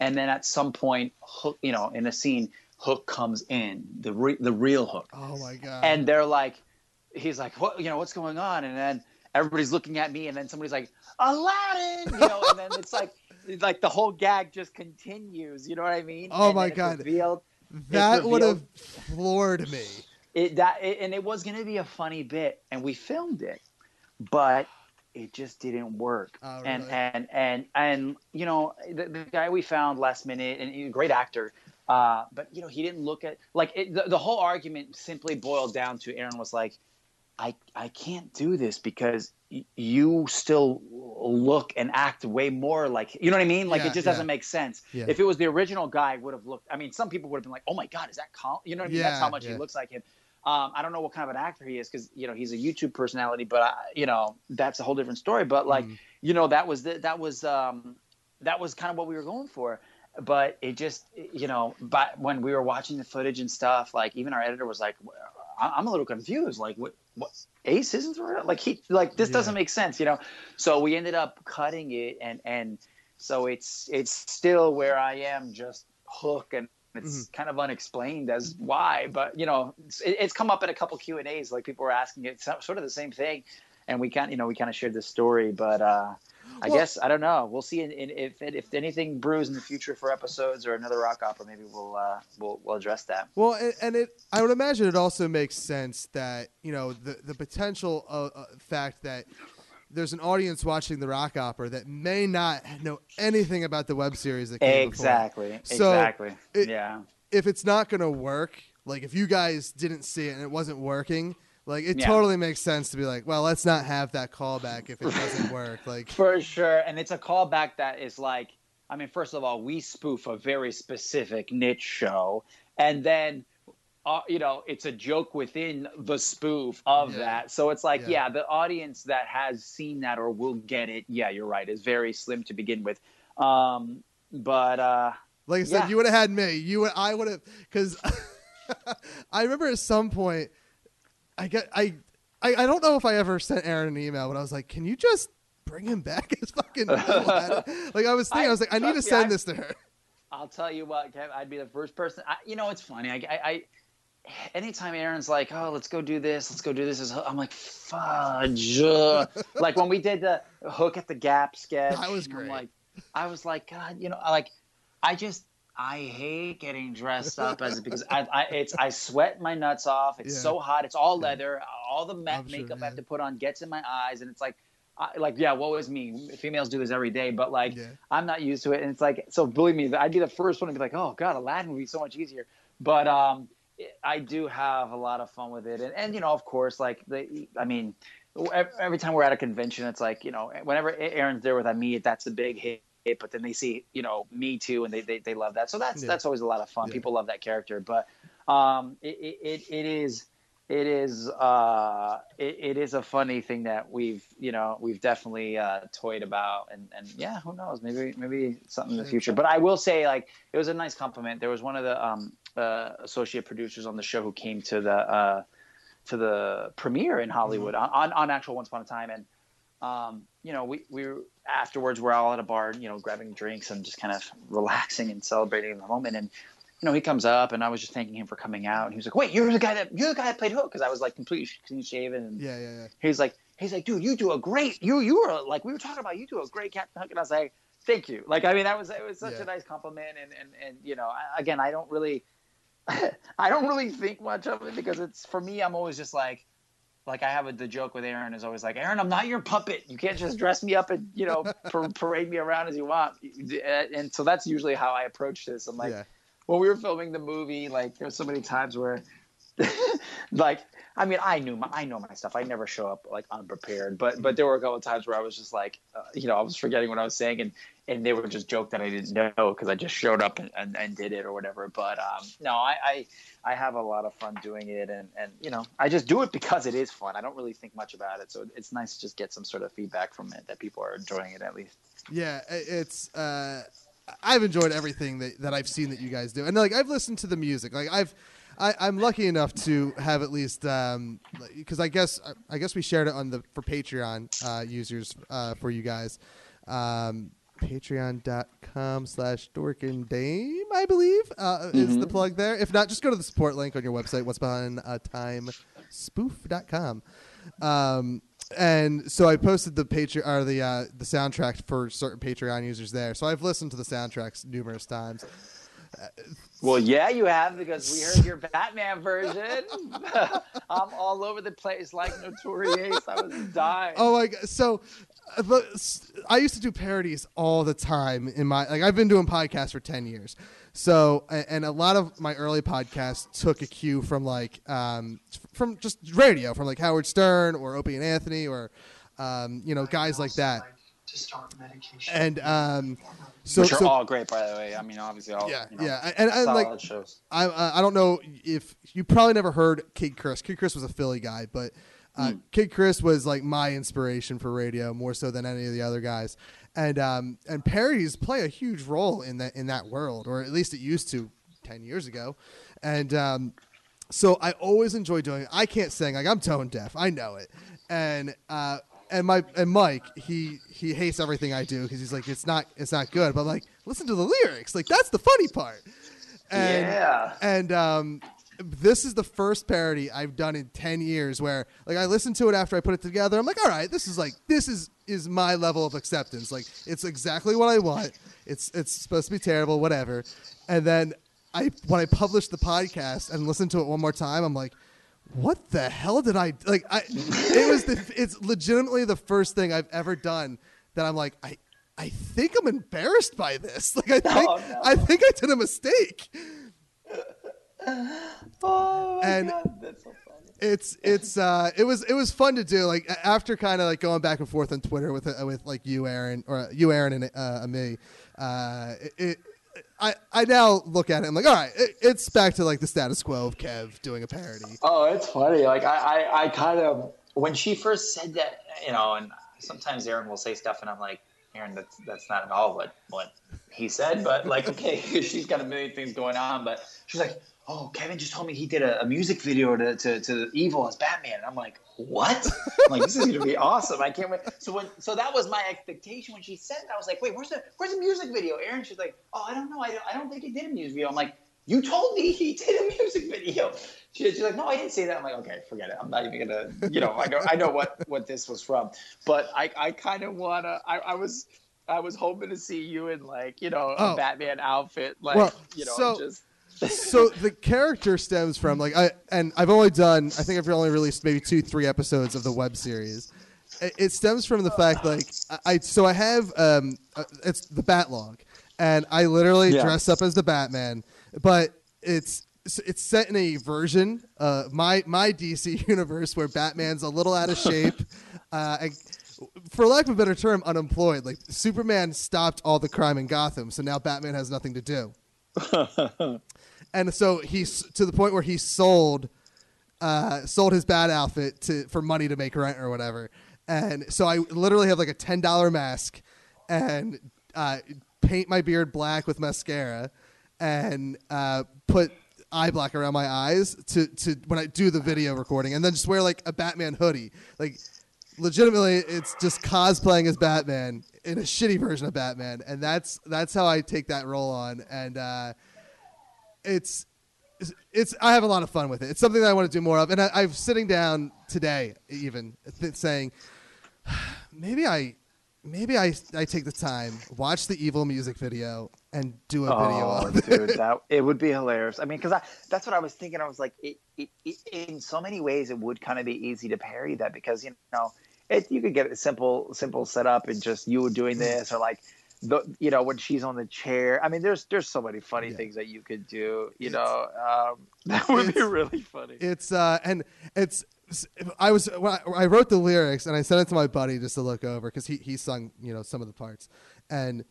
and then at some point, Hook, you know, in a scene, Hook comes in the re- the real Hook, Oh my god. and they're like, he's like, what, you know, what's going on? And then everybody's looking at me, and then somebody's like, Aladdin, you know, and then it's like, like the whole gag just continues. You know what I mean? Oh And my God. Revealed, that would have floored me. it that it, and it was going to be a funny bit, and we filmed it, but it just didn't work. Oh, And and and and you know, the, the guy we found last minute, and he's a great actor. Uh, but you know, he didn't look at like it, the, the whole argument simply boiled down to Erin was like, I I can't do this because y- you still look and act way more like you know what I mean. Like Yeah, it just yeah. doesn't make sense. Yeah. If it was the original guy, would have looked. I mean, some people would have been like, "Oh my god, is that Colin?" You know what I mean? That's how much he looks like him. Um, I don't know what kind of an actor he is because you know he's a YouTube personality, but I, you know that's a whole different story. But like Mm. you know that was the, that was um, that was kind of what we were going for. But it just you know, but when we were watching the footage and stuff, like even our editor was like, "I'm a little confused. Like what what Ace isn't real? Like he like this Yeah. doesn't make sense, you know." So we ended up cutting it, and and so it's it's still where I am, just hook and. It's kind of unexplained as why, but you know, it's, it's come up in a couple Q and A's. Like people were asking it, sort of the same thing, and we kind, you know, we kind of shared this story. But uh, I Well- guess I don't know. We'll see in, in, if if anything brews in the future for episodes or another rock opera. Maybe we'll uh, we'll we'll address that. Well, and, and it, I would imagine it also makes sense that you know the the potential uh, uh, fact that there's an audience watching the rock opera that may not know anything about the web series that came before. Exactly. So, exactly. it- yeah. If it's not going to work, like if you guys didn't see it and it wasn't working, like it Yeah. totally makes sense to be like, well, let's not have that callback if it doesn't work. Like, For sure. And it's a callback that is like, I mean, first of all, we spoof a very specific niche show. And then, uh, you know, it's a joke within the spoof of Yeah. that. So it's like, Yeah. yeah. the audience that has seen that or will get it, yeah, you're right, is very slim to begin with. Um, but, uh, Like I said, Yeah. you would have had me. You would, I would have, because I remember at some point, I get, I, I, I don't know if I ever sent Erin an email, but I was like, can you just bring him back as fucking like I was thinking, I, I- was like, I need to me, send I- this to her. I'll tell you what, Kev, I'd be the first person. I, you know, it's funny. I, I, I, anytime Erin's like, "Oh, let's go do this, let's go do this," I'm like, "Fudge!" like when we did the hook at the Gap sketch, That was I'm great. like, I was like, God, you know, like, I just. I hate getting dressed up as because I, I it's I sweat my nuts off. It's Yeah. so hot. It's all leather. All the ma- I'm sure, makeup I have to put on gets in my eyes, and it's like, I, like yeah, what is me? Females do this every day, but like Yeah. I'm not used to it, and it's like so. Believe me, I'd be the first one to be like, "Oh God, Aladdin would be so much easier." But um, I do have a lot of fun with it, and, and you know, of course, like the, I mean, every time we're at a convention, it's like you know, whenever Erin's there with me, that's a big hit. But then they see you know me too, and they they, they love that. So that's Yeah. that's always a lot of fun. Yeah. People love that character, but um, it it, it, it is. It is uh, it, it is a funny thing that we've you know we've definitely uh, toyed about and, and yeah who knows maybe maybe something in the future but I will say like it was a nice compliment there was one of the um, uh, associate producers on the show who came to the uh, to the premiere in Hollywood on, on on actual Once Upon a Time and um, you know, we we were, afterwards we're all at a bar, you know, grabbing drinks and just kind of relaxing and celebrating the moment. And you know, he comes up, and I was just thanking him for coming out, and he was like, "Wait, you're the guy that you're the guy that played Hook," because I was like completely clean shaven. And Yeah, yeah, yeah. he's like, he's like, dude, you do a great, you you were like we were talking about, you do a great Captain Hook, and I was like, thank you. Like, I mean, that was it was such Yeah. a nice compliment, and and and you know, I, again, I don't really, I don't really think much of it because it's for me, I'm always just like. Like I have a, the joke with Erin is always like, Erin, I'm not your puppet. You can't just dress me up and you know par- parade me around as you want. And so that's usually how I approach this. I'm like, yeah. when we were filming the movie, like there's so many times where, like, I mean, I knew my, I know my stuff. I never show up like unprepared, but but there were a couple of times where I was just like, uh, you know, I was forgetting what I was saying, and and they would just joke that I didn't know because I just showed up and, and, and did it or whatever. But um, no, I, I I have a lot of fun doing it, and and you know, I just do it because it is fun. I don't really think much about it, so it's nice to just get some sort of feedback from it that people are enjoying it at least. Yeah, it's. Uh, I've enjoyed everything that, that I've seen that you guys do, and like I've listened to the music. Like I've, I, I'm lucky enough to have at least because I guess I guess we shared it on the for Patreon uh, users uh, for you guys. Um, Patreon.com slash dorkandame, I believe, uh, is the plug there. If not, just go to the support link on your website, what's behind uh, time spoof.com. Um, and so I posted the Patreon or the uh, the soundtrack for certain Patreon users there. So I've listened to the soundtracks numerous times. Well, yeah, you have because we heard your Batman version. I'm all over the place like Notorious. I was dying. Oh my god! So, I used to do parodies all the time in my like. I've been doing podcasts for ten years, so and a lot of my early podcasts took a cue from like um, from just radio, from like Howard Stern or Opie and Anthony or um, you know guys like that. To start medication. And um, so Which are so all great, by the way. I mean, obviously, all yeah you know, yeah, and, and solid like shows. I uh, I don't know if you probably never heard Kid Chris. Kid Chris was a Philly guy, but uh, Kid Chris was like my inspiration for radio more so than any of the other guys. And um, and parodies play a huge role in that in that world, or at least it used to ten years ago. And um, so I always enjoy doing it. I can't sing, like I'm tone deaf. I know it. And uh, and my and Mike, he he hates everything I do because he's like it's not it's not good. But I'm like, listen to the lyrics. Like that's the funny part. And, Yeah. And um, this is the first parody I've done in ten years where like I listened to it after I put it together. I'm like, all right, this is like this is is my level of acceptance. Like it's exactly what I want. It's it's supposed to be terrible, whatever. And then I when I published the podcast and listened to it one more time, I'm like, what the hell did I like? I it was the it's legitimately the first thing I've ever done that I'm like I. I think I'm embarrassed by this. Like I think Oh, no. I think I did a mistake. Oh my And- god, that's so funny. it's it's uh it was it was fun to do like after kind of like going back and forth on Twitter with uh, with like you Erin or you Erin and uh, me uh it, it I I now look at it I'm like all right it, it's back to like the status quo of Kev doing a parody Oh, it's funny. Like I, I, I kind of when she first said that, you know, and sometimes Erin will say stuff, and I'm like, Erin, that's that's not at all what what he said. But like, okay, she's got a million things going on. But she's like, oh, Kevin just told me he did a, a music video to, to to Evil as Batman, and I'm like, what? I'm like, this is gonna be awesome. I can't wait. So when so that was my expectation when she said that. I was like, wait, where's the where's the music video? Erin, she's like, oh, I don't know. I don't, I don't think he did a music video. I'm like. You told me he did a music video. She, she's like, no, I didn't say that. I'm like, okay, forget it. I'm not even gonna, you know, I know, I know what what this was from, but I, I kind of wanna. I, I was, I was hoping to see you in like, you know, a Oh. Batman outfit, like, Well, you know, so- just. So the character stems from like I and I've only done I think I've only released maybe two three episodes of the web series. It, it stems from the fact like I, so I have um uh, it's the Batlog, and I literally Yeah. dress up as the Batman, but it's it's set in a version uh my my DC universe where Batman's a little out of shape, uh. And, for lack of a better term, unemployed. Like Superman stopped all the crime in Gotham, so now Batman has nothing to do and so he's to the point where he sold uh, sold his bad outfit to for money to make rent or whatever. And so I literally have like a ten dollar mask and uh, paint my beard black with mascara and uh, put eye black around my eyes to, to when I do the video recording and then just wear like a Batman hoodie. Like legitimately, it's just cosplaying as Batman in a shitty version of Batman, and that's that's how I take that role on, and uh, it's it's I have a lot of fun with it. It's something that I want to do more of, and I, I'm sitting down today even th- saying maybe I maybe I I take the time watch the evil music video and do a video Oh, it. dude, that it would be hilarious. I mean, because I that's what I was thinking. I was like, it, it, it, in so many ways, it would kind of be easy to parody that because you know, it you could get a simple simple setup and just you were doing this or like. The, you know when she's on the chair. I mean, there's there's so many funny Yeah. things that you could do. You It's- know, um, that would be really funny. It's uh and it's I was when I, I wrote the lyrics and I sent it to my buddy just to look over because he he sung you know some of the parts and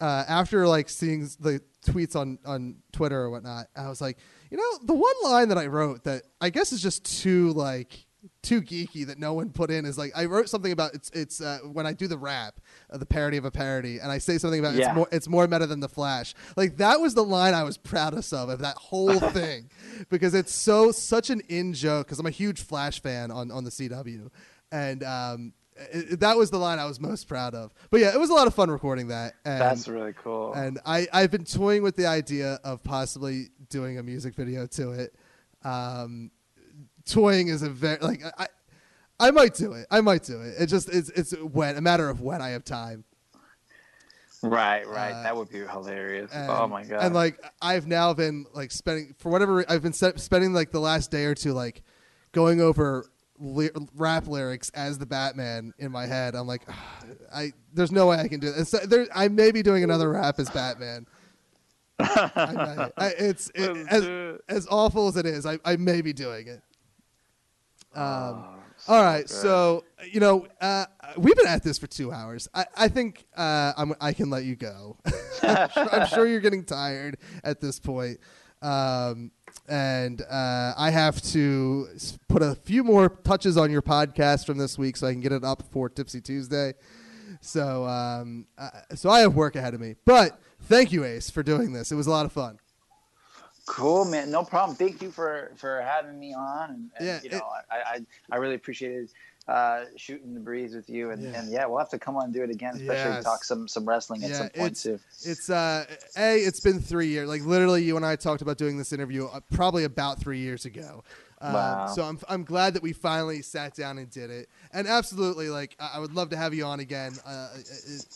uh, after like seeing the tweets on on Twitter or whatnot I was like you know the one line that I wrote that I guess is just too like too geeky that no one put in is like I wrote something about it's it's uh, when I do the rap uh, the parody of a parody and I say something about Yeah. it's more it's more meta than the Flash like that was the line I was proudest of of that whole thing because it's so such an in joke because I'm a huge Flash fan on on the CW and um it, that was the line I was most proud of but yeah it was a lot of fun recording that and That's really cool. and I, I've been toying with the idea of possibly doing a music video to it. Um, toying is a very like I, I might do it. I might do it. It just it's it's when a matter of when I have time. right, right. uh, that would be hilarious. And, oh my god. And like I've now been like spending for whatever I've been se- spending like the last day or two like going over ly- rap lyrics as the Batman in my head. I'm like, I there's no way I can do this. So there, I may be doing another rap as Batman. I. I, it's it, as it. as awful as it is. I, I may be doing it. Um, Oh, all right, good. so you know uh, we've been at this for two hours. I, I think uh, I'm, I can let you go. I'm, sure, I'm sure you're getting tired at this point. Um, and uh, I have to put a few more touches on your podcast from this week so I can get it up for Tipsy Tuesday. So, um, uh, so I have work ahead of me. But thank you, Ace, for doing this. It was a lot of fun. Cool, man. No problem. Thank you for for having me on, and, and Yeah, you know, it- I, I I really appreciated uh, shooting the breeze with you, and Yeah. and yeah, we'll have to come on and do it again, especially Yes. talk some some wrestling at Yeah, some point it's- too. It's uh, a. It's been three years. Like literally, you and I talked about doing this interview uh, probably about three years ago. Um, Wow. So I'm I'm glad that we finally sat down and did it. And absolutely, like I I would love to have you on again. Uh, it,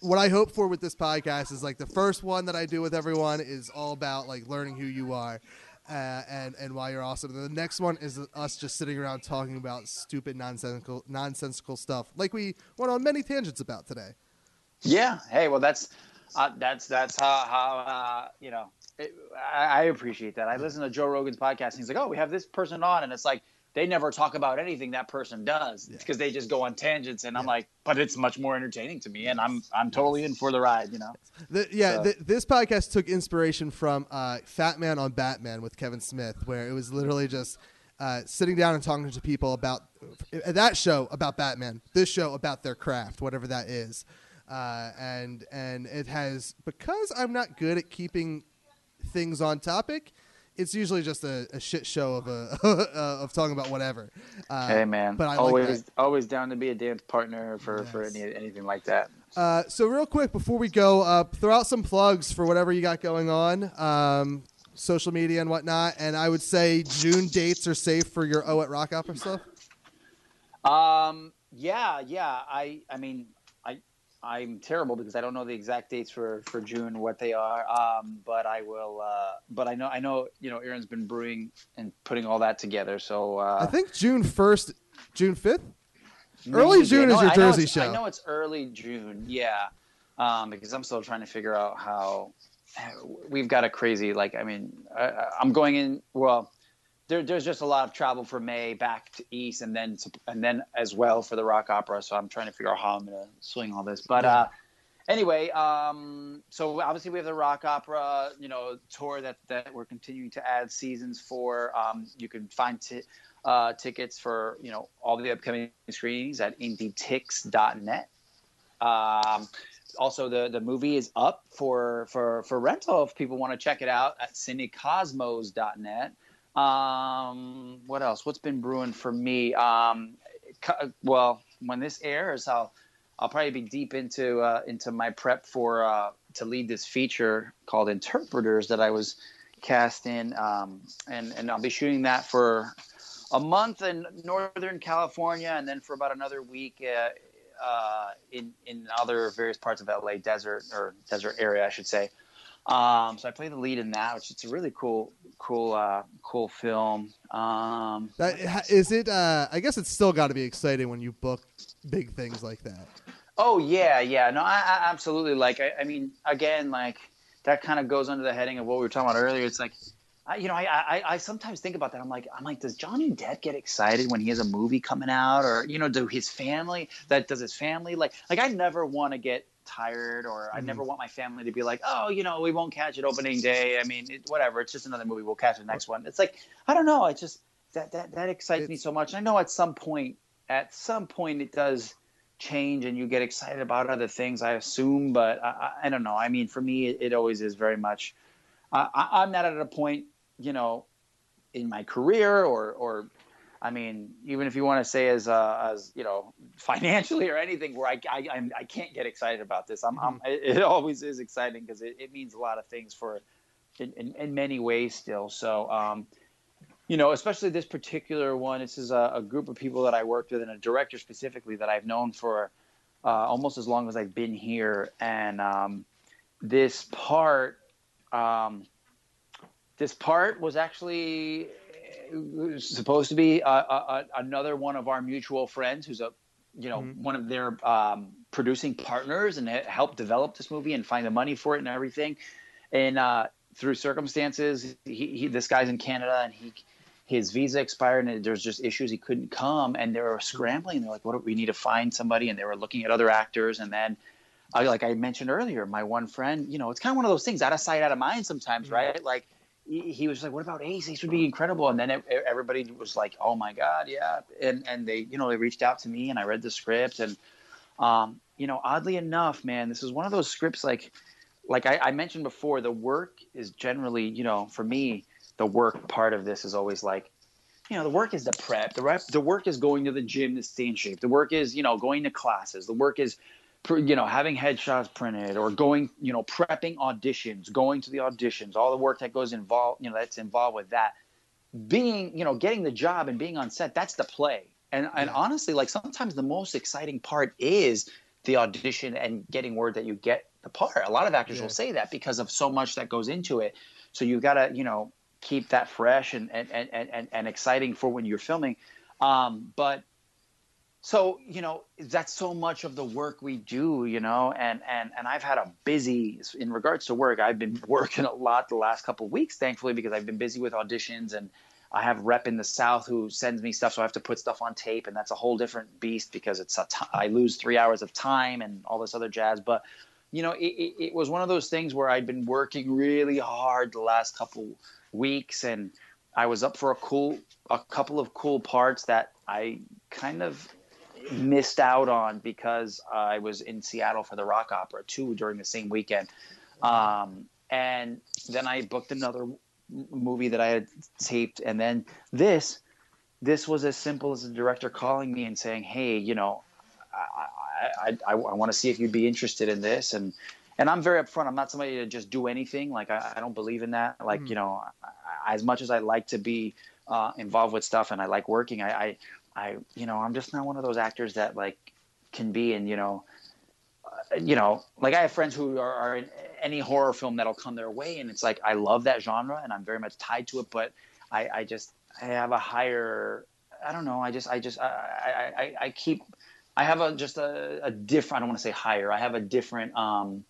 what I hope for with this podcast is like the first one that I do with everyone is all about like learning who you are. Uh, and and why you're awesome. And the next one is us just sitting around talking about stupid nonsensical nonsensical stuff, like we went on many tangents about today. Yeah. Hey, well, that's uh, that's that's how how uh, you know. It, I, I appreciate that. I listen to Joe Rogan's podcast, and he's like, "Oh, we have this person on," and it's like they never talk about anything that person does because they just go on tangents, and I'm like, "But it's much more entertaining to me, and I'm I'm totally in for the ride," you know. The, yeah, So- th this podcast took inspiration from uh, Fat Man on Batman with Kevin Smith, where it was literally just uh, sitting down and talking to people about uh, that show about Batman, this show about their craft, whatever that is, uh, and and it has because I'm not good at keeping things on topic. It's usually just a, a shit show of a of talking about whatever. Uh, Hey man, but I always that. always down to be a dance partner for for any anything like that. Uh, so real quick before we go, uh, throw out some plugs for whatever you got going on, um, social media and whatnot. And I would say June dates are safe for your OUAT Rock Opera stuff. Um, yeah, yeah. I I mean, I'm terrible because I don't know the exact dates for for June what they are. Um, but I will. Uh, but I know I know you know Erin's been brewing and putting all that together. So uh, I think June first, June fifth. early. June is your Jersey show. I know it's early June. Yeah, um, because I'm still trying to figure out how we've got a crazy like. I mean, I, I'm going in. Well, there, there's just a lot of travel for May back to East, and then to, and then as well for the rock opera. So I'm trying to figure out how I'm going to swing all this. But uh, anyway, um, so obviously we have the rock opera, you know, tour that that we're continuing to add seasons for. Um, you can find t- uh, tickets for you know all the upcoming screenings at indietix.net. Um, also, the the movie is up for for for rental if people want to check it out at cinecosmos.net. Um, what else? What's been brewing for me? Um, well, when this airs, I'll I'll probably be deep into uh, into my prep for uh, to lead this feature called Interpreters that I was cast in, um, and and I'll be shooting that for a month in Northern California, and then for about another week uh, uh, in in other various parts of LA desert or desert area, I should say. Um, so I play the lead in that, which it's a really cool, cool, uh, cool film. Um, That ha- is it. Uh, I guess it's still got to be exciting when you book big things like that. Oh yeah, yeah. No, I, I absolutely like. I, I mean, again, like that kind of goes under the heading of what we were talking about earlier. It's like, I, you know, I, I, I sometimes think about that. I'm like, I'm like, does Johnny Depp get excited when he has a movie coming out, or you know, do his family that does his family like, like I never want to get tired, or I never mm-hmm. want my family to be like, oh, you know, we won't catch it opening day. I mean, it, whatever. It's just another movie. We'll catch the next one. It's like, I don't know. It just that that that excites me so much. I know at some point, at some point, it does change and you get excited about other things i assume but i, I, I don't know i mean for me it, it always is very much I, i'm not at a point you know in my career or or i mean even if you want to say as uh, as you know financially or anything where i i, I'm, I can't get excited about this i'm, I'm it, it always is exciting because it, it means a lot of things for in, in, in many ways still so um you know, especially this particular one. This is a, a, group of people that I worked with, and a director specifically that I've known for uh, almost as long as I've been here. And um, this part, um, this part was actually supposed to be a, a, another one of our mutual friends, who's a, you know, mm-hmm. one of their um, producing partners, and helped develop this movie and find the money for it and everything. And uh, through circumstances, he, he, this guy's in Canada, and he his visa expired and there's just issues. He couldn't come and they were scrambling. They're like what do we need to find somebody? And they were looking at other actors. And then uh, like i mentioned earlier my one friend you know it's kind of one of those things out of sight out of mind sometimes right? Like he, was like what about ace? Ace would be incredible. And then it, everybody was like oh my god yeah. And and they you know they reached out to me and i read the script and um, you know oddly enough man this is one of those scripts like like I, I mentioned before the work is generally you know for me the work part of this is always like you know the work is the prep the rep, the work is going to the gym to stay in shape. The work is you know going to classes. The work is you know having headshots printed or going you know prepping auditions going to the auditions all the work that goes involved you know that's involved with that. Being you know getting the job and being on set that's the play. And and honestly like sometimes the most exciting part is the audition and getting word that you get the part. A lot of actors yeah. will say that because of so much that goes into it. So you've got to you know keep that fresh and and, and, and, and exciting for when you're filming. Um, but so you know that's so much of the work we do you know and and and i've had a busy in regards to work i've been working a lot the last couple of weeks thankfully because i've been busy with auditions and i have rep in the south who sends me stuff so i have to put stuff on tape and that's a whole different beast because it's a t- I lose three hours of time and all this other jazz. But you know it, it, it was one of those things where i'd been working really hard the last couple weeks and I was up for a cool a couple of cool parts that I kind of missed out on because I was in Seattle for the rock opera too during the same weekend. Um, and then I booked another movie that I had taped and then this this was as simple as the director calling me and saying, "Hey, you know, I, I, I, I want to see if you'd be interested in this." And and I'm very upfront. I'm not somebody to just do anything. Like I, I don't believe in that. Like mm. you know, I, as much as I like to be uh, involved with stuff and I like working, I, I, you know, I'm just not one of those actors that like can be in, you know, uh, you know, like I have friends who are, are in any horror film that'll come their way, and it's like I love that genre and I'm very much tied to it, but I, I just I have a higher. I don't know. I just I just I I, I keep I have a just a, a different. I don't want to say higher. I have a different. Um,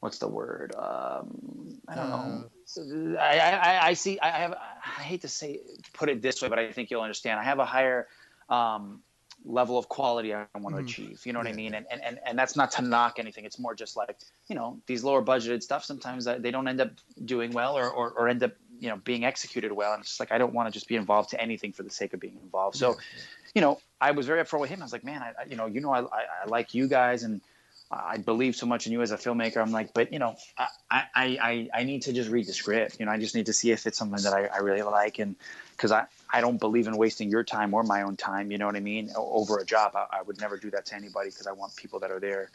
what's the word? Um, I don't know. Uh, I, I, I see. I have. I hate to say put it this way, but I think you'll understand. I have a higher um, level of quality I want to mm. achieve. You know what yeah. I mean? And, and and that's not to knock anything. It's more just like you know these lower budgeted stuff. Sometimes they don't end up doing well or, or, or end up you know being executed well. And it's just like I don't want to just be involved to anything for the sake of being involved. So. Yeah you know, I was very upfront with him. I was like, man, I, you know, you know, I, I, I like you guys, and I believe so much in you as a filmmaker. I'm like, but you know, I, I, I, I need to just read the script. You know, I just need to see if it's something that I, I really like. And cause I, I don't believe in wasting your time or my own time. You know what I mean? Over a job. I, I would never do that to anybody cause I want people that are there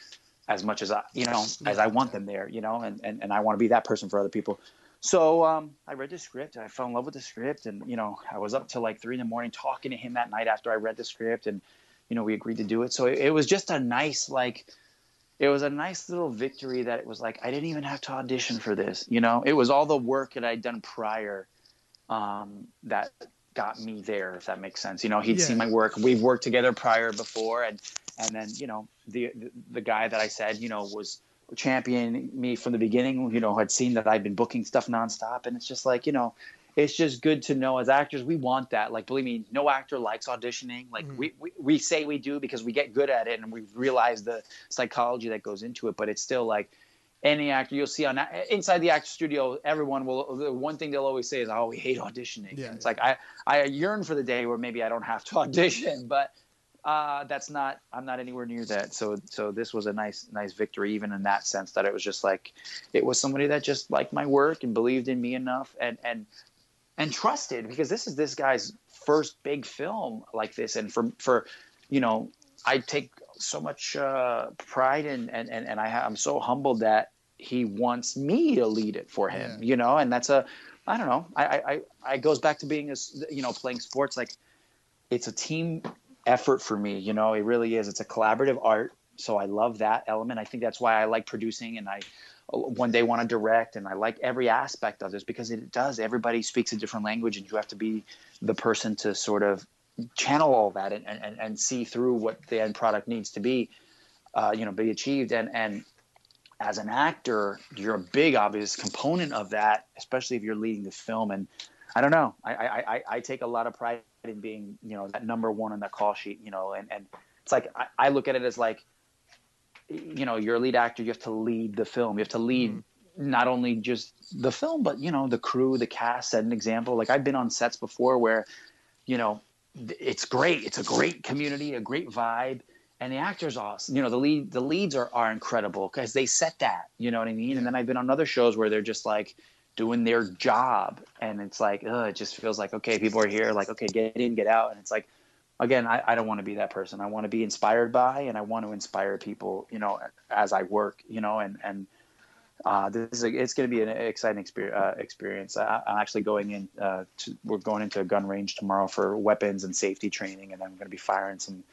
as much as I, you know, as I want them there, you know, and, and, and I want to be that person for other people. So um, I read the script. I fell in love with the script, and you know, I was up till like three in the morning talking to him that night after I read the script, and you know, we agreed to do it. So it, it was just a nice, like, it was a nice little victory that it was like I didn't even have to audition for this. You know, it was all the work that I'd done prior um, that got me there. If that makes sense. You know, he'd Yeah. seen my work. We've worked together prior before, and and then you know, the the, the guy that I said you know was championing me from the beginning. You know, had seen that I'd been booking stuff nonstop, and it's just like you know, it's just good to know as actors we want that. Like, believe me, no actor likes auditioning. Like we, we we say we do because we get good at it and we realize the psychology that goes into it. But it's still like any actor you'll see on inside the actor studio, everyone will. The one thing they'll always say is, "Oh, we hate auditioning." Yeah, And it's like I I yearn for the day where maybe I don't have to audition, but uh, that's not I'm not anywhere near that. So so this was a nice nice victory even in that sense that it was just like it was somebody that just liked my work and believed in me enough and and and trusted because this is this guy's first big film like this. And for for you know I take so much uh, pride in and and and I ha- I'm so humbled that he wants me to lead it for him Yeah. you know? And that's a I don't know. I I I I goes back to being a you know playing sports. Like it's a team effort for me you know? It really is. It's a collaborative art. So i love that element. I think that's why i like producing and i one day want to direct and i like every aspect of this because it does everybody speaks a different language and you have to be the person to sort of channel all that and, and, and see through what the end product needs to be uh, you know be achieved. And and as an actor you're a big obvious component of that especially if you're leading the film. And i don't know. I i, I, I take a lot of pride in being you know that number one on the call sheet you know and and it's like i, I look at it as like you know you're a lead actor you have to lead the film. You have to lead mm-hmm. not only just the film but you know the crew the cast set an example. Like i've been on sets before where you know it's great. It's a great community a great vibe and the actors awesome. You know the lead the leads are, are incredible because they set that you know what i mean? And then i've been on other shows where they're just like doing their job and it's like ugh, it just feels like okay people are here like okay get in get out and it's like again i, I don't want to be that person i want to be inspired by and i want to inspire people you know as i work you know and and uh, this is a, it's going to be an exciting experience. Uh, experience. I, I'm actually going in. Uh, to, we're going into a gun range tomorrow for weapons and safety training, and I'm going to be firing some,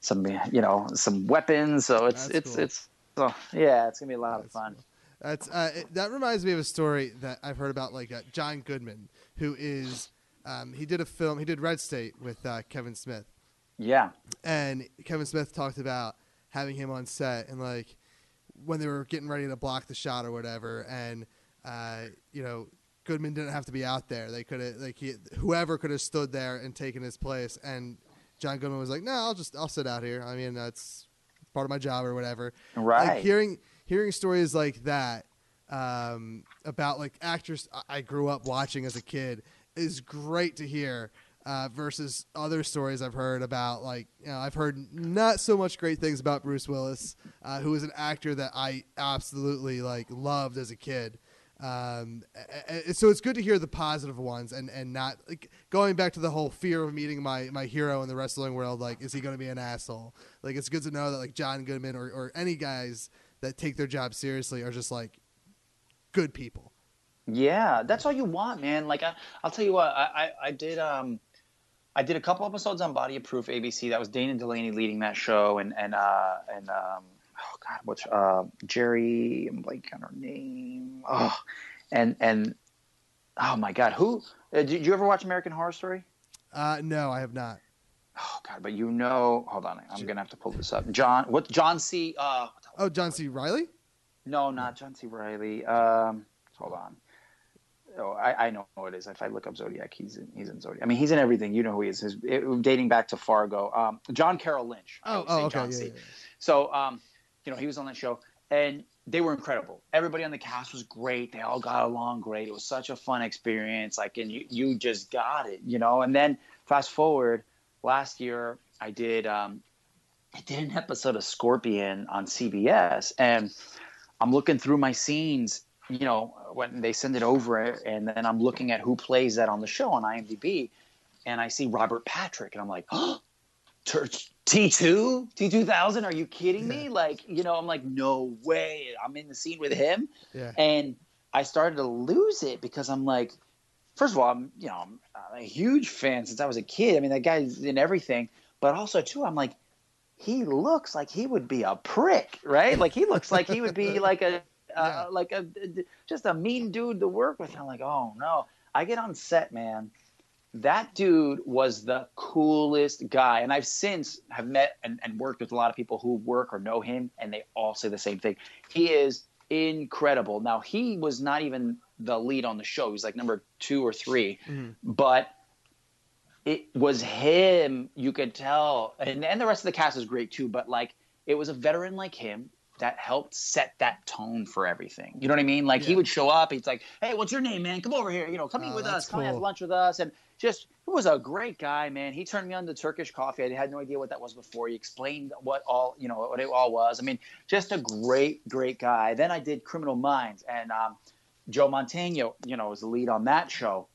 some you know, some weapons. So it's That's it's cool. it's so yeah, it's going to be a lot of fun. cool. That's uh, it- that reminds me of a story that I've heard about, like uh, John Goodman, who is um, he did a film, he did Red State with uh, Kevin Smith, Yeah, and Kevin Smith talked about having him on set and like when they were getting ready to block the shot or whatever, and uh, you know Goodman didn't have to be out there; they could have like he, whoever could have stood there and taken his place, and John Goodman was like, "No, I'll just I'll sit out here. I mean, that's part of my job or whatever." right. like hearing hearing stories like that um, about like actors I- I grew up watching as a kid is great to hear. Uh, versus other stories I've heard about, like you know, I've heard not so much great things about Bruce Willis, uh, who is an actor that I absolutely like loved as a kid. Um, so it's good to hear the positive ones and, and not like going back to the whole fear of meeting my, my hero in the wrestling world. Like, is he going to be an asshole? Like, it's good to know that like John Goodman or, or any guys that take their job seriously are just like good people. Yeah, that's all you want, man. Like I, I'll tell you what, I, I, I did um, I did a couple episodes on Body of Proof ABC. That was Dana Delany leading that show, and and uh, and um, oh god, what's uh, Jeri? I'm blanking on her name. Oh, and and oh my god, who? Uh, did you ever watch American Horror Story? Uh, no, I have not. Oh god, but you know, hold on, I'm gonna have to pull this up. John, what? John C. Uh, Oh, John C. Reilly? no, not John C. Reilly. Um, hold on. Oh, I, I know who it is. If I look up Zodiac, he's in, he's in Zodiac. I mean, he's in everything. You know who he is. His, it, dating back to Fargo. Um, John Carroll Lynch. Oh, oh, okay. John Yeah, C. yeah, yeah. So, um, you know, he was on that show, and they were incredible. Everybody on the cast was great. They all got along great. It was such a fun experience. Like, and you, you just got it, you know. And then fast forward, last year I did um, I did an episode of Scorpion on CBS, and I'm looking through my scenes, you know, when they send it over, and then I'm looking at who plays that on the show on IMDb, and I see Robert Patrick, and I'm like, oh, T2, T2000, are you kidding me? Like, you know, I'm like, no way, I'm in the scene with him, Yeah. and I started to lose it because I'm like, first of all, I'm you know I'm, I'm a huge fan since I was a kid. I mean, that guy's in everything, but also too, I'm like, he looks like he would be a prick, right? Like he looks like he would be like a uh, like a just a mean dude to work with. I'm like, oh no. I get on set, man. That dude was the coolest guy, and I've since have met and, and worked with a lot of people who work or know him, and they all say the same thing. He is incredible. Now he was not even the lead on the show; he was like number two or 3 but it was him. You could tell, and, and the rest of the cast is great too. But like, it was a veteran like him that helped set that tone for everything. You know what I mean? Like he would show up. He's like, "Hey, what's your name, man? Come over here. You know, come eat Oh, with that's us. Come have lunch with us." And just he was a great guy, man. He turned me on to Turkish coffee. I had no idea what that was before. He explained what all you know what it all was. I mean, just a great, great guy. Then I did Criminal Minds, and um, Joe Mantegna, you know, was the lead on that show.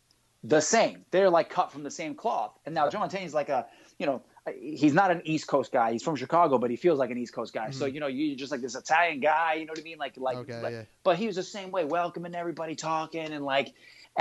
The same. They're like cut from the same cloth. And now Joe Mantegna's like a, you know, he's not an East Coast guy. He's from Chicago, but he feels like an East Coast guy. So mm-hmm. you know, you're just like this Italian guy. You know what I mean? Like, like, Okay, like- yeah. but he was the same way, welcoming everybody, talking, and like,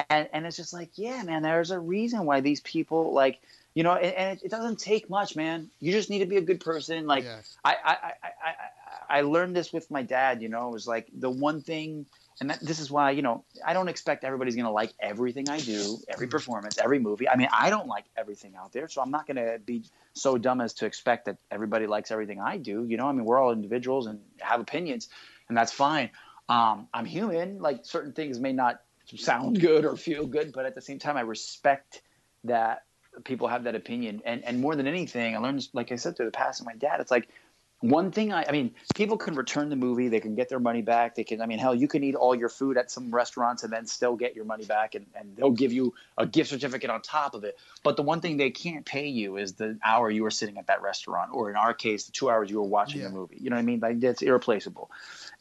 and and it's just like, yeah, man, there's a reason why these people like, you know, and, and it, it doesn't take much, man. You just need to be a good person. Like, Yeah. I, I, I, I, I learned this with my dad. You know, it was like the one thing, and that, this is why you know I don't expect everybody's gonna like everything I do, every performance, every movie. I mean, I don't like everything out there, so I'm not gonna be so dumb as to expect that everybody likes everything I do. You know, I mean, we're all individuals and have opinions, and that's fine. Um, I'm human. Like certain things may not sound good or feel good, but at the same time, I respect that people have that opinion. And and more than anything, I learned, like I said, through the past of my dad, it's like one thing I, I mean, people can return the movie, they can get their money back. They can, I mean, hell, you can eat all your food at some restaurants and then still get your money back, and, and they'll give you a gift certificate on top of it. But the one thing they can't pay you is the hour you were sitting at that restaurant, or in our case, the two hours you were watching Yeah. the movie. You know what I mean? Like that's irreplaceable.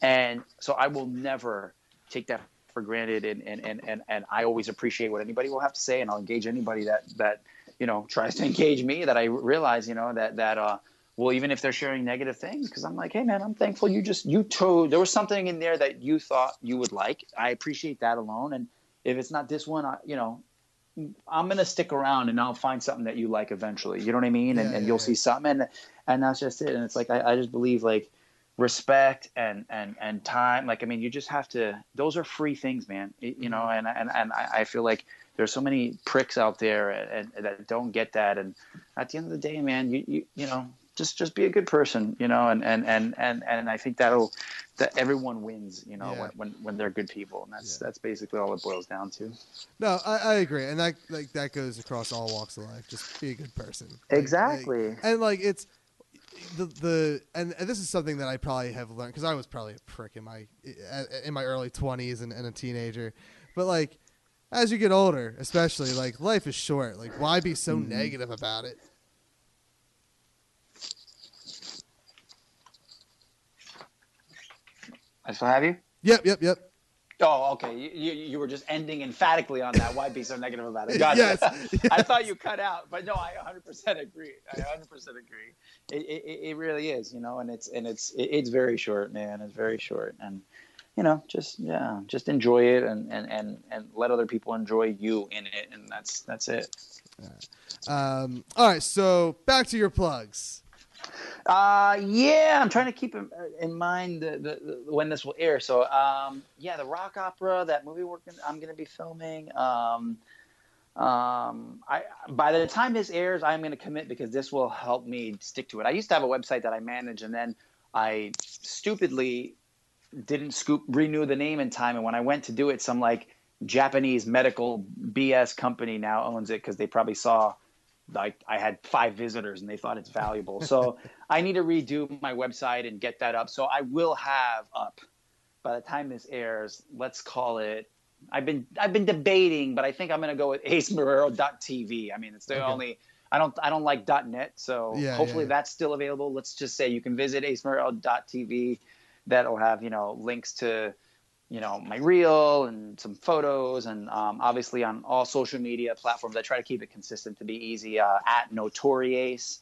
And so I will never take that for granted, and and, and, and and I always appreciate what anybody will have to say, and I'll engage anybody that that you know tries to engage me. That I realize, you know, that that uh, well, even if they're sharing negative things, because I'm like, hey man, I'm thankful you just you chose. There was something in there that you thought you would like. I appreciate that alone, and if it's not this one, I, you know. I'm gonna stick around and I'll find something that you like eventually. You know what I mean? And, Yeah, and yeah, you'll yeah. see something, and and that's just it. And it's like I, I just believe like respect and and and time. Like I mean, you just have to. Those are free things, man. It- you know, mm-hmm. and and and I, I feel like there's so many pricks out there and, and that don't get that. And at the end of the day, man, you you you know. Just, just be a good person, you know, and, and, and, and, and I think that'll that everyone wins, you know, Yeah. when, when, when they're good people, and that's Yeah. that's basically all it boils down to. No, I, I agree, and that like that goes across all walks of life. Just be a good person. Like- Exactly. like- and like it's the the and, and this is something that I probably have learned because I was probably a prick in my in my early twenties and, and a teenager, but like as you get older, especially like life is short. Like why be so Mm-hmm. negative about it? I still have you. Yep, yep, yep. Oh, okay. You, you, you were just ending emphatically on that. Why be so negative about it? Gotcha. Yes, I thought you cut out, but no, I 100% agree. I 100% agree. It, it, it really is, you know, and it's and it's it, it's very short, man. It's very short, and you know, just yeah, just enjoy it and and and and let other people enjoy you in it, and that's that's it. Um, all right, so back to your plugs. Uh, yeah, I'm trying to keep in, in mind the, the, the, when this will air. So, um, yeah, the rock opera, that movie gonna, I'm going to be filming. Um, um, I by the time this airs, I'm going to commit because this will help me stick to it. I used to have a website that I manage, and then I stupidly didn't scoop renew the name in time. And when I went to do it, some like Japanese medical BS company now owns it because they probably saw like I had five visitors and they thought it's valuable. So I need to redo my website and get that up. So I will have up by the time this airs. Let's call it. I've been I've been debating, but I think I'm going to go with acemarrero.tv. I mean, it's the Okay. only. I don't I don't like .net, so Yeah, hopefully yeah. that's still available. Let's just say you can visit acemarrero.tv. That'll have you know links to you know my reel and some photos, and um, obviously on all social media platforms. I try to keep it consistent to be easy. Uh, at Notoriace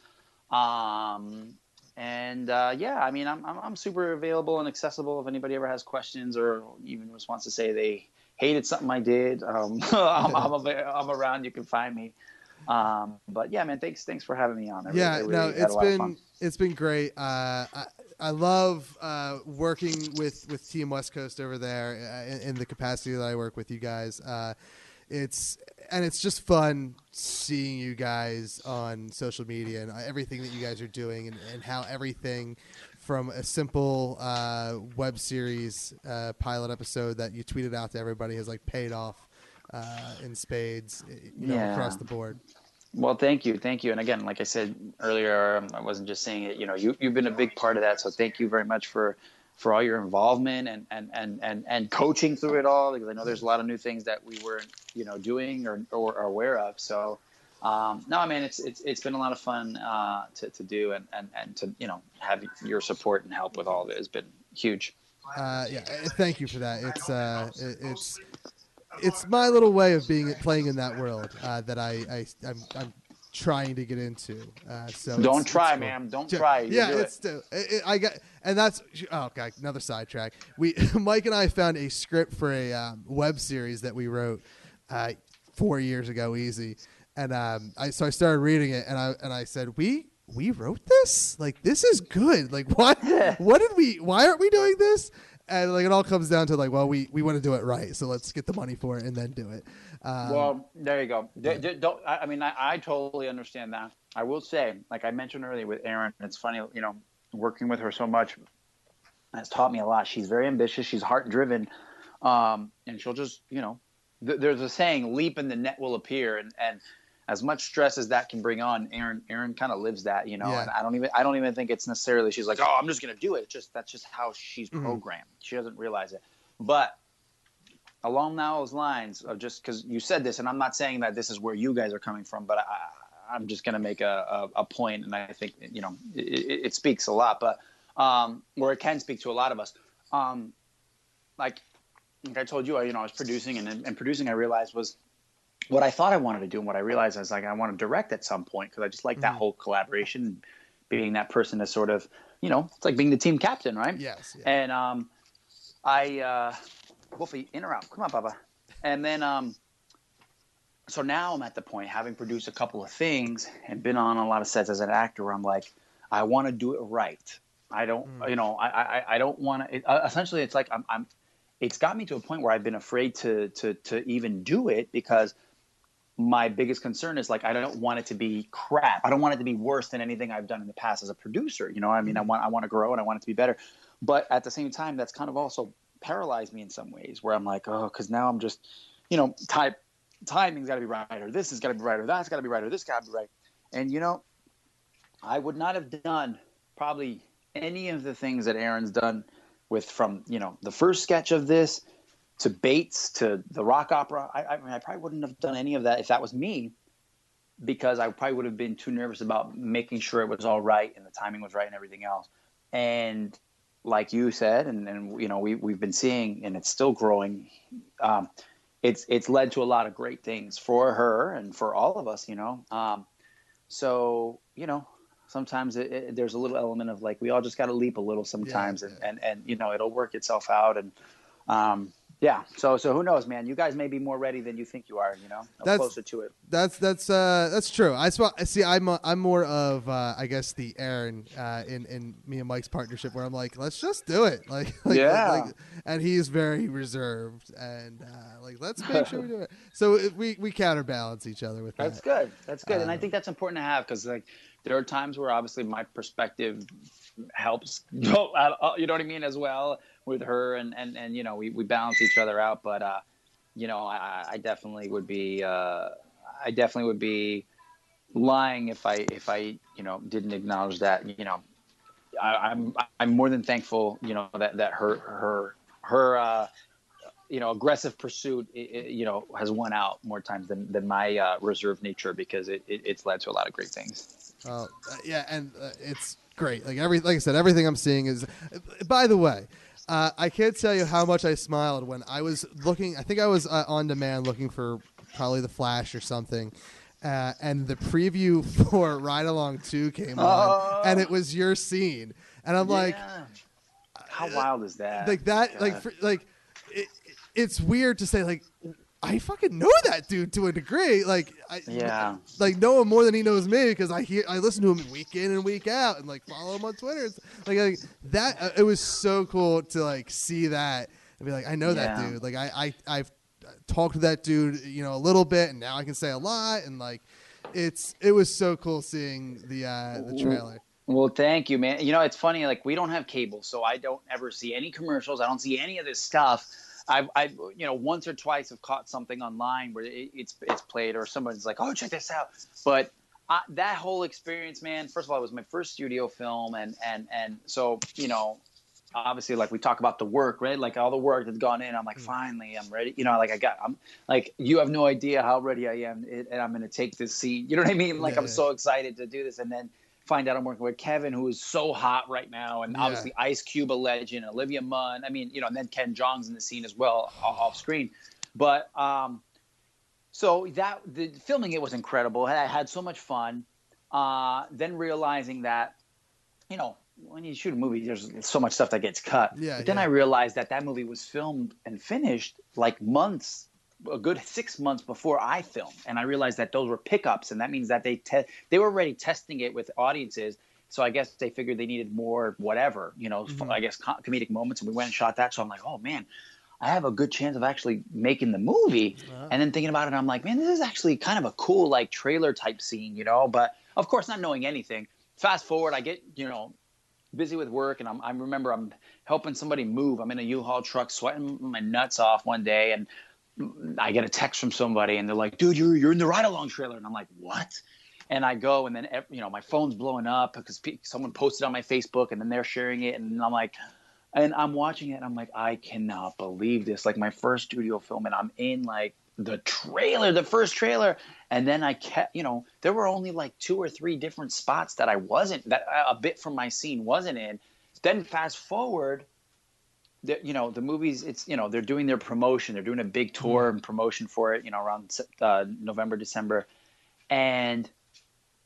Um, and uh, yeah, I mean, I'm, I'm I'm super available and accessible if anybody ever has questions or even just wants to say they hated something I did. Um, I'm, I'm, I'm around. You can find me. Um, but yeah, man, thanks thanks for having me on. I yeah really no it's been it's been great uh i i love uh working with with team west coast over there uh, in, in the capacity that i work with you guys uh it's and it's just fun seeing you guys on social media and everything that you guys are doing and, and how everything from a simple uh, web series uh, pilot episode that you tweeted out to everybody has like paid off uh, in spades you know, Yeah. across the board Well, thank you, thank you. And again, like I said earlier, um, I wasn't just saying it. You know, you you've been a big part of that. So thank you very much for for all your involvement and and and and, and coaching through it all. Because I know there's a lot of new things that we weren't you know doing or or, aware of. So. Um, no, I mean it's it's it's been a lot of fun uh, to to do and, and and to you know have your support and help with all of it has been huge. uh, yeah, thank you for that. It's uh, it- it's it's my little way of being playing in that world uh, that I, I I'm, I'm trying to get into. Uh, so Don't it's try, cool. man. Don't try. You Yeah, do it's still, it, it- I got, and that's oh god, another sidetrack. We Mike and I found a script for a um, web series that we wrote uh, four years ago, easy. And um, I so I started reading it, and I and I said, we we wrote this like this is good. Like what what did we? Why aren't we doing this? And like it all comes down to like, well, we we want to do it right, so let's get the money for it and then do it. Um, Well, there you go. D- d- don't, I, I mean, I, I totally understand that. I will say, like I mentioned earlier with Erin, it's funny, you know, working with her so much has taught me a lot. She's very ambitious. She's heart driven, um, and she'll just, you know, th- there's a saying, "Leap and the net will appear," and and as much stress as that can bring on, Erin Erin kind of lives that, you know. Yeah. And I don't even, I don't even think it's necessarily she's like, "Oh, I'm just gonna do it." It's just that's just how she's Mhm. programmed. She doesn't realize it, but along those lines of just because you said this, and I'm not saying that this is where you guys are coming from, but I, I'm just going to make a, a, a point, and I think you know it, it, it speaks a lot, but um, or it can speak to a lot of us. Um, like, like I told you, I, you know, I was producing, and, and producing, I realized was what I thought I wanted to do, and what I realized is like I want to direct at some point because I just like that Mhm. whole collaboration, being that person to sort of, you know, it's like being the team captain, right? yes, yeah. And um, I, uh, Wolfie, in or out? Come on, Papa. And then, um, so now I'm at the point, having produced a couple of things and been on a lot of sets as an actor, where I'm like, I want to do it right. I don't, Mm. you know, I, I, I don't want to. It, uh, essentially, it's like I'm, I'm. It's got me to a point where I've been afraid to, to, to even do it because my biggest concern is like I don't want it to be crap. I don't want it to be worse than anything I've done in the past as a producer. You know, I mean, I mm-hmm. want I want to grow and I want it to be better, but at the same time, that's kind of also paralyzed me in some ways where I'm like, oh, because now I'm just, you know, type timing's got to be right, or this has got to be right, or that's got to be right, or this got to be right, and you know, I would not have done probably any of the things that Erin's done with from you know the first sketch of this to Bates to the rock opera. I, I mean, I probably wouldn't have done any of that if that was me, because I probably would have been too nervous about making sure it was all right and the timing was right and everything else. And like you said, and, and you know, we we've been seeing, and it's still growing. Um, it's it's led to a lot of great things for her and for all of us, you know. Um, so you know, sometimes it, it, there's a little element of like we all just got to leap a little sometimes, and, yeah. and and you know, it'll work itself out. And um, yeah, so so who knows, man? You guys may be more ready than you think you are. You know, That's- closer to it. That's that's uh that's true. I sw- see. I'm a, I'm more of uh, I guess the Erin uh, in in me and Mike's partnership where I'm like, let's just do it. Like, like Yeah. like- and he's very reserved and uh, like let's make sure we do it. So it, we we counterbalance each other with That's that. good. That's good, and I Uh, think that's important to have because like there are times where obviously my perspective helps. You know what I mean as well with her, and and and you know we we balance each other out. But uh, you know I, I definitely would be uh, I definitely would be lying if I if I you know didn't acknowledge that you know I, I'm I'm more than thankful you know that that her her her uh, you know aggressive pursuit you know has won out more times than than my uh, reserved nature because it, it it's led to a lot of great things. Uh, uh, yeah, and uh, it's great. Like every, like I said, everything I'm seeing is. By the way, uh, I can't tell you how much I smiled when I was looking. I think I was uh, on demand looking for probably the Flash or something, uh, and the preview for Ride Along Two came on, Oh. and it was your scene, and I'm like, how wild is that? like that, like for, like it, it's weird to say like. I fucking know that dude to a degree. Like, I, Yeah. like know him more than he knows me because I hear I listen to him week in and week out and like follow him on Twitter. It's like, like that. Uh, it was so cool to like see that and be like, I know that dude. Like I I I've talked to that dude, you know, a little bit, and now I can say a lot. And like, it's it was so cool seeing the uh the trailer. Well, thank you, man. You know, it's funny. Like we don't have cable, so I don't ever see any commercials. I don't see any of this stuff. I've, I've, you know, once or twice have caught something online where it, it's it's played, or someone's like, "Oh, check this out." But I, that whole experience, man. First of all, it was my first studio film, and and and so you know, obviously, like we talk about the work, right? Like all the work that's gone in. I'm like, hmm. finally, I'm ready. You know, like I got, I'm like, you have no idea how ready I am, and I'm going to take this scene. You know what I mean? Like Yeah. I'm so excited to do this, and then find out I'm working with Kevin, who is so hot right now, and Yeah. obviously Ice Cube, a legend, Olivia Munn. I mean, you know, and then Ken Jeong's in the scene as well, off screen. But um, so that the filming it was incredible. I had so much fun. Uh, then realizing that, you know, when you shoot a movie, there's so much stuff that gets cut. Yeah, but then yeah. I realized that that movie was filmed and finished like months, a good six months before I filmed, and I realized that those were pickups, and that means that they te- they were already testing it with audiences. So I guess they figured they needed more whatever, you know, Mm-hmm. I guess co- comedic moments, and we went and shot that. So I'm like, oh man, I have a good chance of actually making the movie. And then thinking about it, I'm like, man, this is actually kind of a cool like trailer type scene, you know. But of course, not knowing anything. Fast forward, I get you know busy with work, and I'm, I remember I'm helping somebody move. I'm in a U-Haul truck, sweating my nuts off one day, and I get a text from somebody, and they're like, "Dude, you're you're in the ride along trailer," and I'm like, "What?" And I go, and then you know my phone's blowing up because someone posted on my Facebook, and then they're sharing it, and I'm like, and I'm watching it, and I'm like, I cannot believe this! Like my first studio film, and I'm in like the trailer, the first trailer, and then I kept, you know, there were only like two or three different spots that I wasn't that uh, a bit from my scene wasn't in. Then fast forward, you know, the movies, it's you know, they're doing their promotion, they're doing a big tour and promotion for it, you know, around uh, November, December, and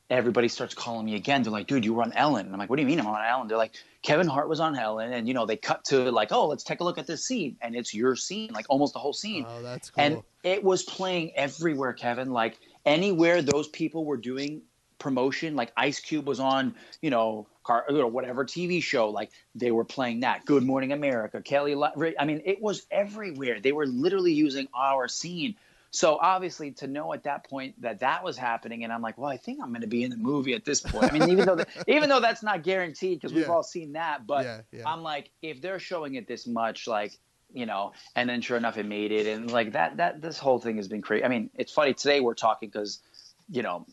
everybody starts calling me again. They're like, dude, you were on Ellen. And I'm like, what do you mean I'm on Ellen? They're like, Kevin Hart was on Ellen. And, you know, they cut to like, oh, let's take a look at this scene. And it's your scene, like almost the whole scene. Oh, that's cool. And it was playing everywhere, Kevin. Like anywhere those people were doing promotion, like Ice Cube was on, you know, car, know, whatever TV show, like they were playing that. Good Morning America, Kelly. Li- I mean, it was everywhere. They were literally using our scene. So obviously, to know at that point that that was happening, and I'm like, well, I think I'm going to be in the movie at this point. I mean, even though even though that's not guaranteed because we've Yeah. all seen that, but Yeah, yeah. I'm like, if they're showing it this much, like you know, and then sure enough, it made it, and like that that this whole thing has been crazy. I mean, it's funny today we're talking because you know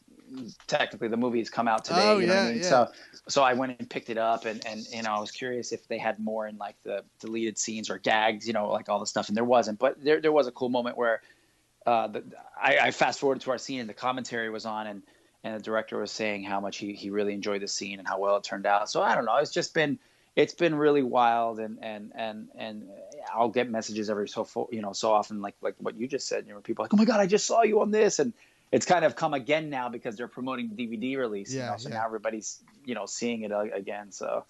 technically the movie has come out today. Oh, you know what yeah, I mean? yeah. So so I went and picked it up, and and you know I was curious if they had more in like the deleted scenes or gags, you know, like all the stuff, and there wasn't. But there there was a cool moment where uh, the, I, I fast forwarded to our scene, and the commentary was on, and and the director was saying how much he, he really enjoyed the scene and how well it turned out. So I don't know. It's just been it's been really wild, and and and and I'll get messages every so you know so often, like like what you just said. You know, people are like, oh my god, I just saw you on this, and it's kind of come again now because they're promoting the DVD release. Yeah, you know, so yeah. now everybody's you know seeing it again. So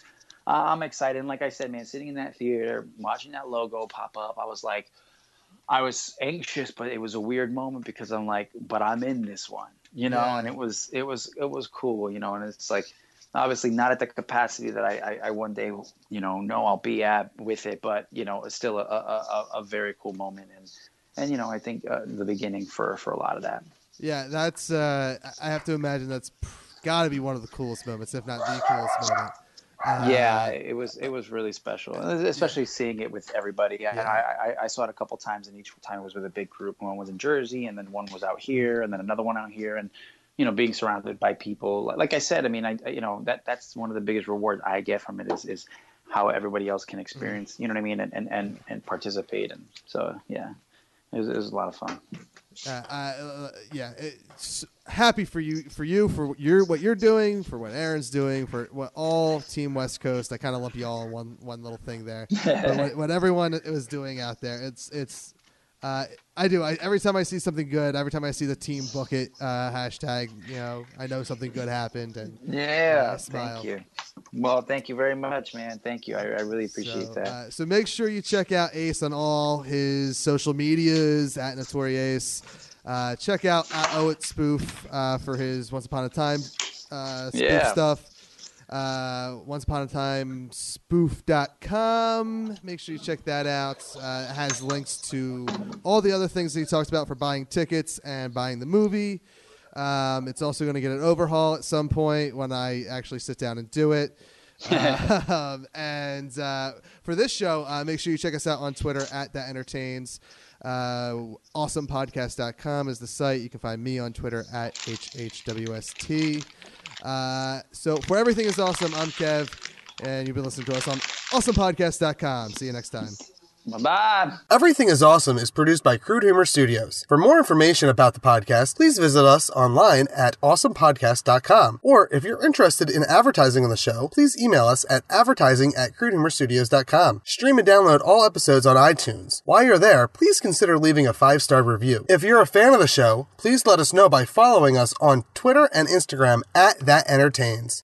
uh, I'm excited. And like I said, man, sitting in that theater, watching that logo pop up, I was like. I was anxious, but it was a weird moment because I'm like, but I'm in this one, you know, Yeah. and it was it was it was cool, you know, and it's like obviously not at the capacity that I, I, I one day you know know I'll be at with it, but you know it's still a, a, a, a very cool moment and and you know I think uh, the beginning for for a lot of that. Yeah, that's. Uh, I have to imagine that's got to be one of the coolest moments, if not the coolest moment. Uh, yeah, it was it was really special, especially seeing it with everybody. I, Yeah. I, I, I saw it a couple times, and each time it was with a big group. One was in Jersey, and then one was out here, and then another one out here, and you know, being surrounded by people. Like I said, I mean, I I- you know that that's one of the biggest rewards I get from it is is how everybody else can experience. You know what I mean? And and and, and participate. And so yeah, it was, it was a lot of fun. Uh, uh, yeah, happy for you, for you, for your what you're doing, for what Erin's doing, for what all Team West Coast. I kind of lump you all in one one little thing there. but what, what everyone was doing out there, it's it's. Uh, I do. I, every time I see something good, every time I see the team book it uh, hashtag, you know, I know something good happened, and Yeah, I thank you. Well, thank you very much, man. Thank you. I, I really appreciate so, that. Uh, so make sure you check out Ace on all his social medias at Notoriace. Uh, check out at OUAT Spoof uh, for his Once Upon a Time uh, spoof Yeah. stuff. Uh, Once Upon a Time spoof.com. Make sure you check that out. Uh, it has links to all the other things that he talks about for buying tickets and buying the movie. Um, it's also going to get an overhaul at some point when I actually sit down and do it. um, and uh, for this show, uh, make sure you check us out on Twitter at that entertains. Uh, awesomepodcast.com is the site. You can find me on Twitter at HHWST. Uh, so for everything is awesome, I'm Kev, and you've been listening to us on awesomepodcast.com. See you next time. Bye bye. Everything is Awesome is produced by Crude Humor Studios. For more information about the podcast, please visit us online at awesomepodcast.com. Or if you're interested in advertising on the show, please email us at advertising at crudehumorstudios.com. Stream and download all episodes on iTunes. While you're there, please consider leaving a five star review. If you're a fan of the show, please let us know by following us on Twitter and Instagram at That Entertains.